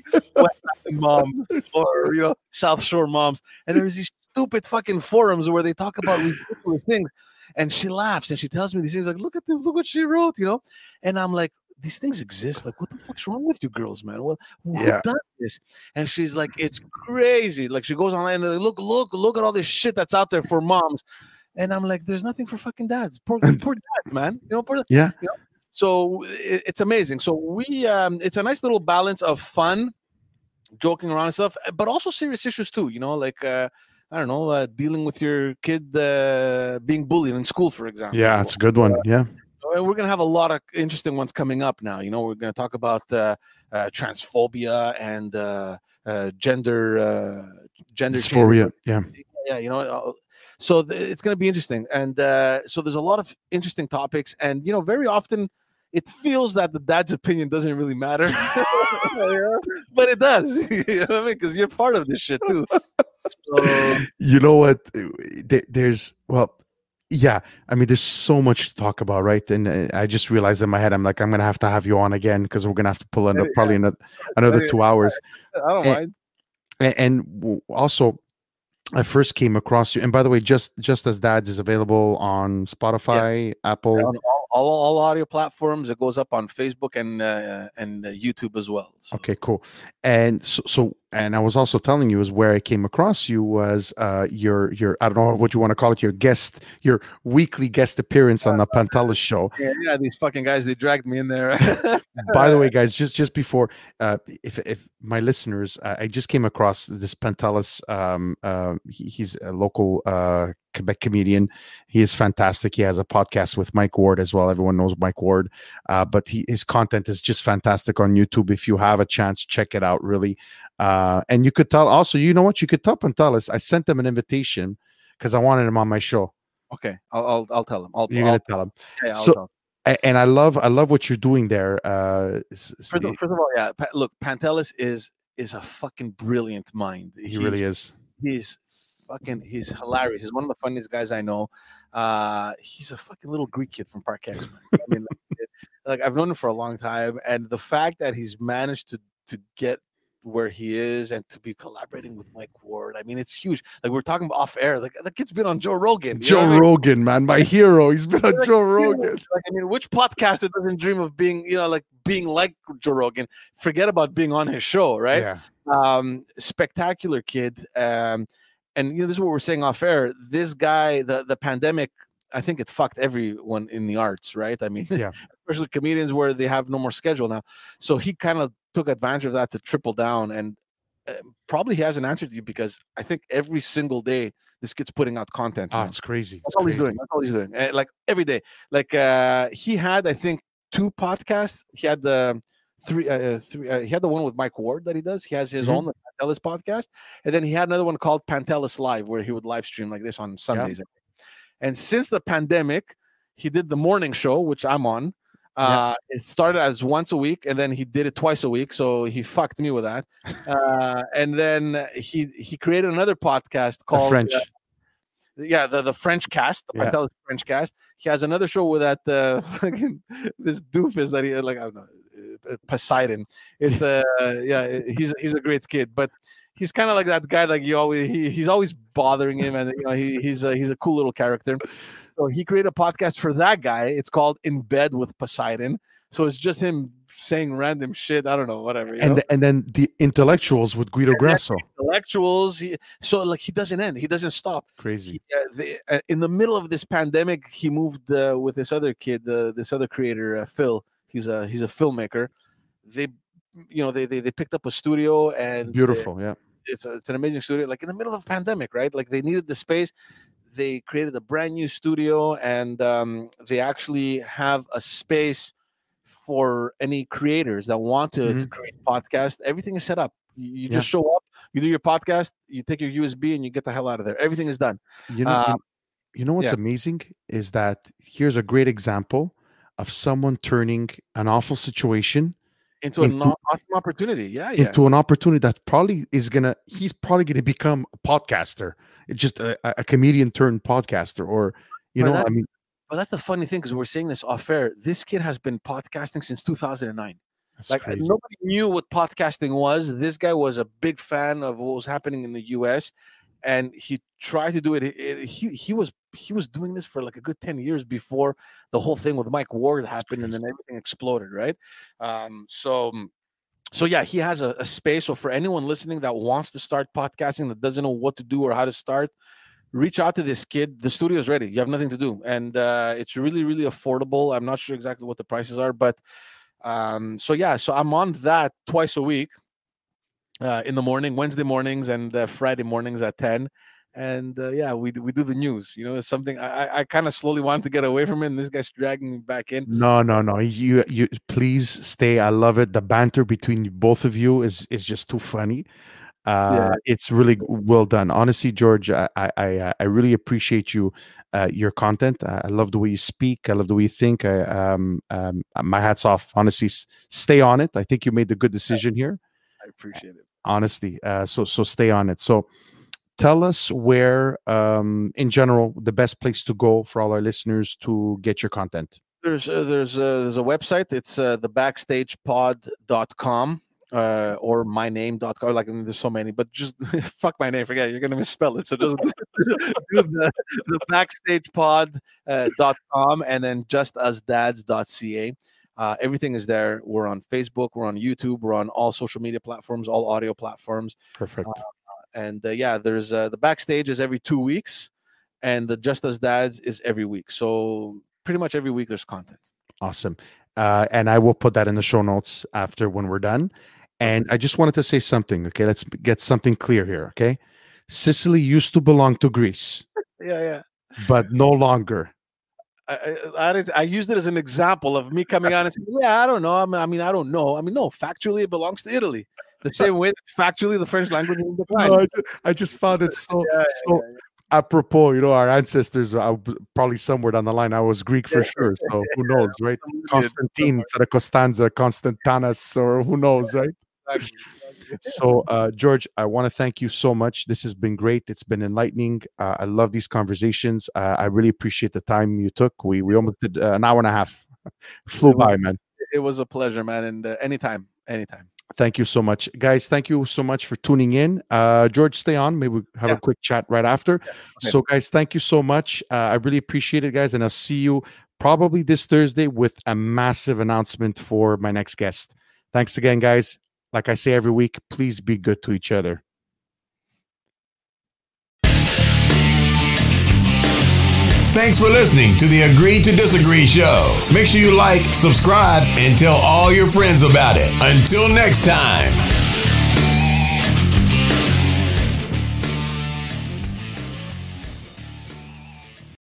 mom or you know South Shore moms, and there's these stupid fucking forums where they talk about ridiculous things, and she laughs and she tells me these things like, "Look at them, look what she wrote," you know, and I'm like. These things exist. Like, what the fuck's wrong with you girls, man? Well, who
Yeah.
does this? And she's like, it's crazy. Like, she goes online and like, look, look, look at all this shit that's out there for moms. And I'm like, there's nothing for fucking dads. Poor, poor dads, man. You know, poor,
yeah
so it, it's amazing. So we, um, it's a nice little balance of fun, joking around and stuff, but also serious issues too. You know, like uh, I don't know, uh, dealing with your kid uh, being bullied in school, for example.
yeah it's a good one. Yeah.
And we're gonna have a lot of interesting ones coming up now. You know, we're gonna talk about uh, uh, transphobia and uh, uh, gender uh, gender
dysphoria yeah.
Yeah you know uh, so th- it's going to be interesting. And uh, so there's a lot of interesting topics. And you know very often it feels that the dad's opinion doesn't really matter but it does you know what i mean because you're part of this shit too So,
you know what? There's well, yeah. I mean, there's so much to talk about, right? And uh, I just realized in my head, I'm like, I'm gonna have to have you on again because we're gonna have to pull in
Yeah,
probably another another two hours.
I don't
Eh,
mind.
And also i first came across you and by the way just just as dads is available on spotify apple
on all, all, all audio platforms. It goes up on Facebook and uh, and uh, YouTube as well. So,
okay cool and so, so and i was also telling you is where i came across you was uh your your i don't know what you want to call it your guest your weekly guest appearance on the pantelis show.
Yeah, yeah, these fucking guys, they dragged me in there.
by the way guys just just before uh if if my listeners uh, i just came across this pantelis um uh he, he's a local uh quebec comedian. He is fantastic. He has a podcast with mike ward as well. Everyone knows mike ward. Uh but he his content is just fantastic on youtube. If you have a chance check it out really uh and you could tell also you know what you could tell pantelis i sent them an invitation because i wanted him on my show
okay, I'll, I'll I'll tell them. I'll,
you're
I'll,
gonna tell him
yeah,
so-
tell
and i love i love what you're doing there uh
First, of- first of all, yeah. Look, Pantelis is is a fucking brilliant mind.
he really is
he's fucking he's hilarious. He's one of the funniest guys I know. Uh, he's a fucking little Greek kid from Park-Ex. man. I mean, like, like I've known him for a long time, and the fact that he's managed to to get where he is and to be collaborating with Mike Ward, I mean, it's huge. Like we're talking about off air. Like the kid's been on Joe Rogan.
Joe
what I mean?
Rogan, man, my hero. He's been on
Like,
Joe Rogan.
Like, I mean, which podcaster doesn't dream of being, you know, like being like Joe Rogan? Forget about being on his show, right?
Yeah.
um spectacular kid um and you know this is what we're saying off air this guy the the pandemic i think it fucked everyone in the arts right i mean
Yeah.
especially comedians where they have no more schedule now so he kind of took advantage of that to triple down and uh, probably he hasn't answered you because i think every single day this kid's putting out content
Oh, it's crazy.
That's all he's
Crazy.
doing. That's all he's doing. Uh, like every day. Like uh he had, I think, two podcasts. He had the three, uh, three. Uh, he had the one with Mike Ward that he does. He has his
Mhm.
own Pantelis podcast, and then he had another one called Pantelis Live, where he would live stream like this on Sundays. Think. And since the pandemic, he did the morning show, which I'm on.
Yeah.
Uh, it started as once a week, and then he did it twice a week. So he fucked me with that. Uh, and then he he created another podcast
The
called
French.
uh, yeah, the, the French cast, the
Yeah.
French cast. He has another show with that uh, fucking this doofus that he like I don't know uh, Poseidon. It's uh yeah, he's he's a great kid, but he's kind of like that guy like you always he, he's always bothering him, and you know he, he's a, he's a cool little character. So he created a podcast for that guy. It's called In Bed with Poseidon. So it's just him saying random shit. I don't know, whatever.
And
know?
and then the intellectuals with Guido Grasso.
intellectuals. He, so like he doesn't end. He doesn't stop
Crazy.
he, uh, the, uh, in the middle of this pandemic, he moved uh, with this other kid, uh, this other creator, uh, Phil. He's a he's a filmmaker. They, you know, they they, they picked up a studio and
Beautiful. Yeah.
it's a, it's an amazing studio. Like in the middle of a pandemic, right? Like they needed the space. They created a brand new studio, and um, they actually have a space for any creators that want to, to create podcasts. Everything is set up. You, you
Yeah.
just show up, you do your podcast, you take your USB, and you get the hell out of there. Everything is done.
You know,
Uh,
you- know what's
yeah.
amazing is that here's a great example of someone turning an awful situation
into an awesome opportunity. Yeah, yeah.
into an opportunity that probably is gonna he's probably gonna become a podcaster it's just a, a- a comedian turned podcaster or you
But
know
that-
i mean
but that's the funny thing because we're saying this off air. This kid has been podcasting since 2009.
that's
like
crazy.
nobody knew what podcasting was. This guy was a big fan of what was happening in the U.S. and he tried to do it. It- it- he he was he was doing this for like a good 10 years before the whole thing with Mike Ward happened and then everything exploded, right? Um, so so yeah, he has a, a space. So for anyone listening that wants to start podcasting that doesn't know what to do or how to start, reach out to this kid. The studio is ready. You have nothing to do, and uh, it's really really affordable. I'm not sure exactly what the prices are, but um, so yeah, so I'm on that twice a week uh, in the morning, Wednesday mornings and uh, Friday mornings at ten. And uh, yeah, we do- we do the news. You know, it's something I I, kind of slowly wanted to get away from it, and this guy's dragging me back in.
no no no you you please stay i love it the banter between both of you is is just too funny. Uh it's really well done. Honestly george i i i, really appreciate you uh, your content. I, I love the way you speak i love the way you think I, um um my hats off. Honestly stay on it. I think you made the good decision here.
I appreciate it.
honestly uh so so stay on it. So tell us where, um, in general, the best place to go for all our listeners to get your content.
There's uh, there's uh, there's a website. It's uh, the backstagepod.com uh, or myname.com. Like I mean, there's so many, but just fuck my name. Forget it. you're gonna misspell it. So just do the, the backstagepod.com uh, and then justasdads.ca. Uh, everything is there. We're on Facebook. We're on YouTube. We're on all social media platforms, all audio platforms.
Perfect.
Uh, and uh, yeah, there's uh, the backstage is every two weeks, and the Just As Dads is every week. So pretty much every week there's content.
Awesome. Uh, and I will put that in the show notes after when we're done. And I just wanted to say something. Okay, let's get something clear here. Okay, Sicily used to belong to Greece.
yeah, yeah.
But no longer.
I, I, I, used it as an example of me coming on and saying, "Yeah, I don't know. I mean, I mean, I don't know. I mean, no, factually, it belongs to Italy. The same way factually the French language is decline."
No, I, just, I, just, found it so yeah, so yeah, yeah. apropos. You know, our ancestors uh, probably somewhere down the line. I was Greek for sure, so who knows, right? Constantine instead of Costanza, or who knows, right? Exactly so uh, george i want to thank you so much this has been great it's been enlightening uh, i love these conversations uh, i really appreciate the time you took we we almost did uh, an hour and a half flew by man
it was a pleasure man and uh, anytime anytime
thank you so much. Guys thank you so much for tuning in. Uh, george stay on. Maybe we have yeah. a quick chat right after. Yeah. so guys thank you so much. I really appreciate it guys and i'll see you probably this thursday with a massive announcement for my next guest. Thanks again guys. Like I say every week, please be good to each other.
Thanks for listening to the Agree to Disagree show. Make sure you like, subscribe, and tell all your friends about it. Until next time.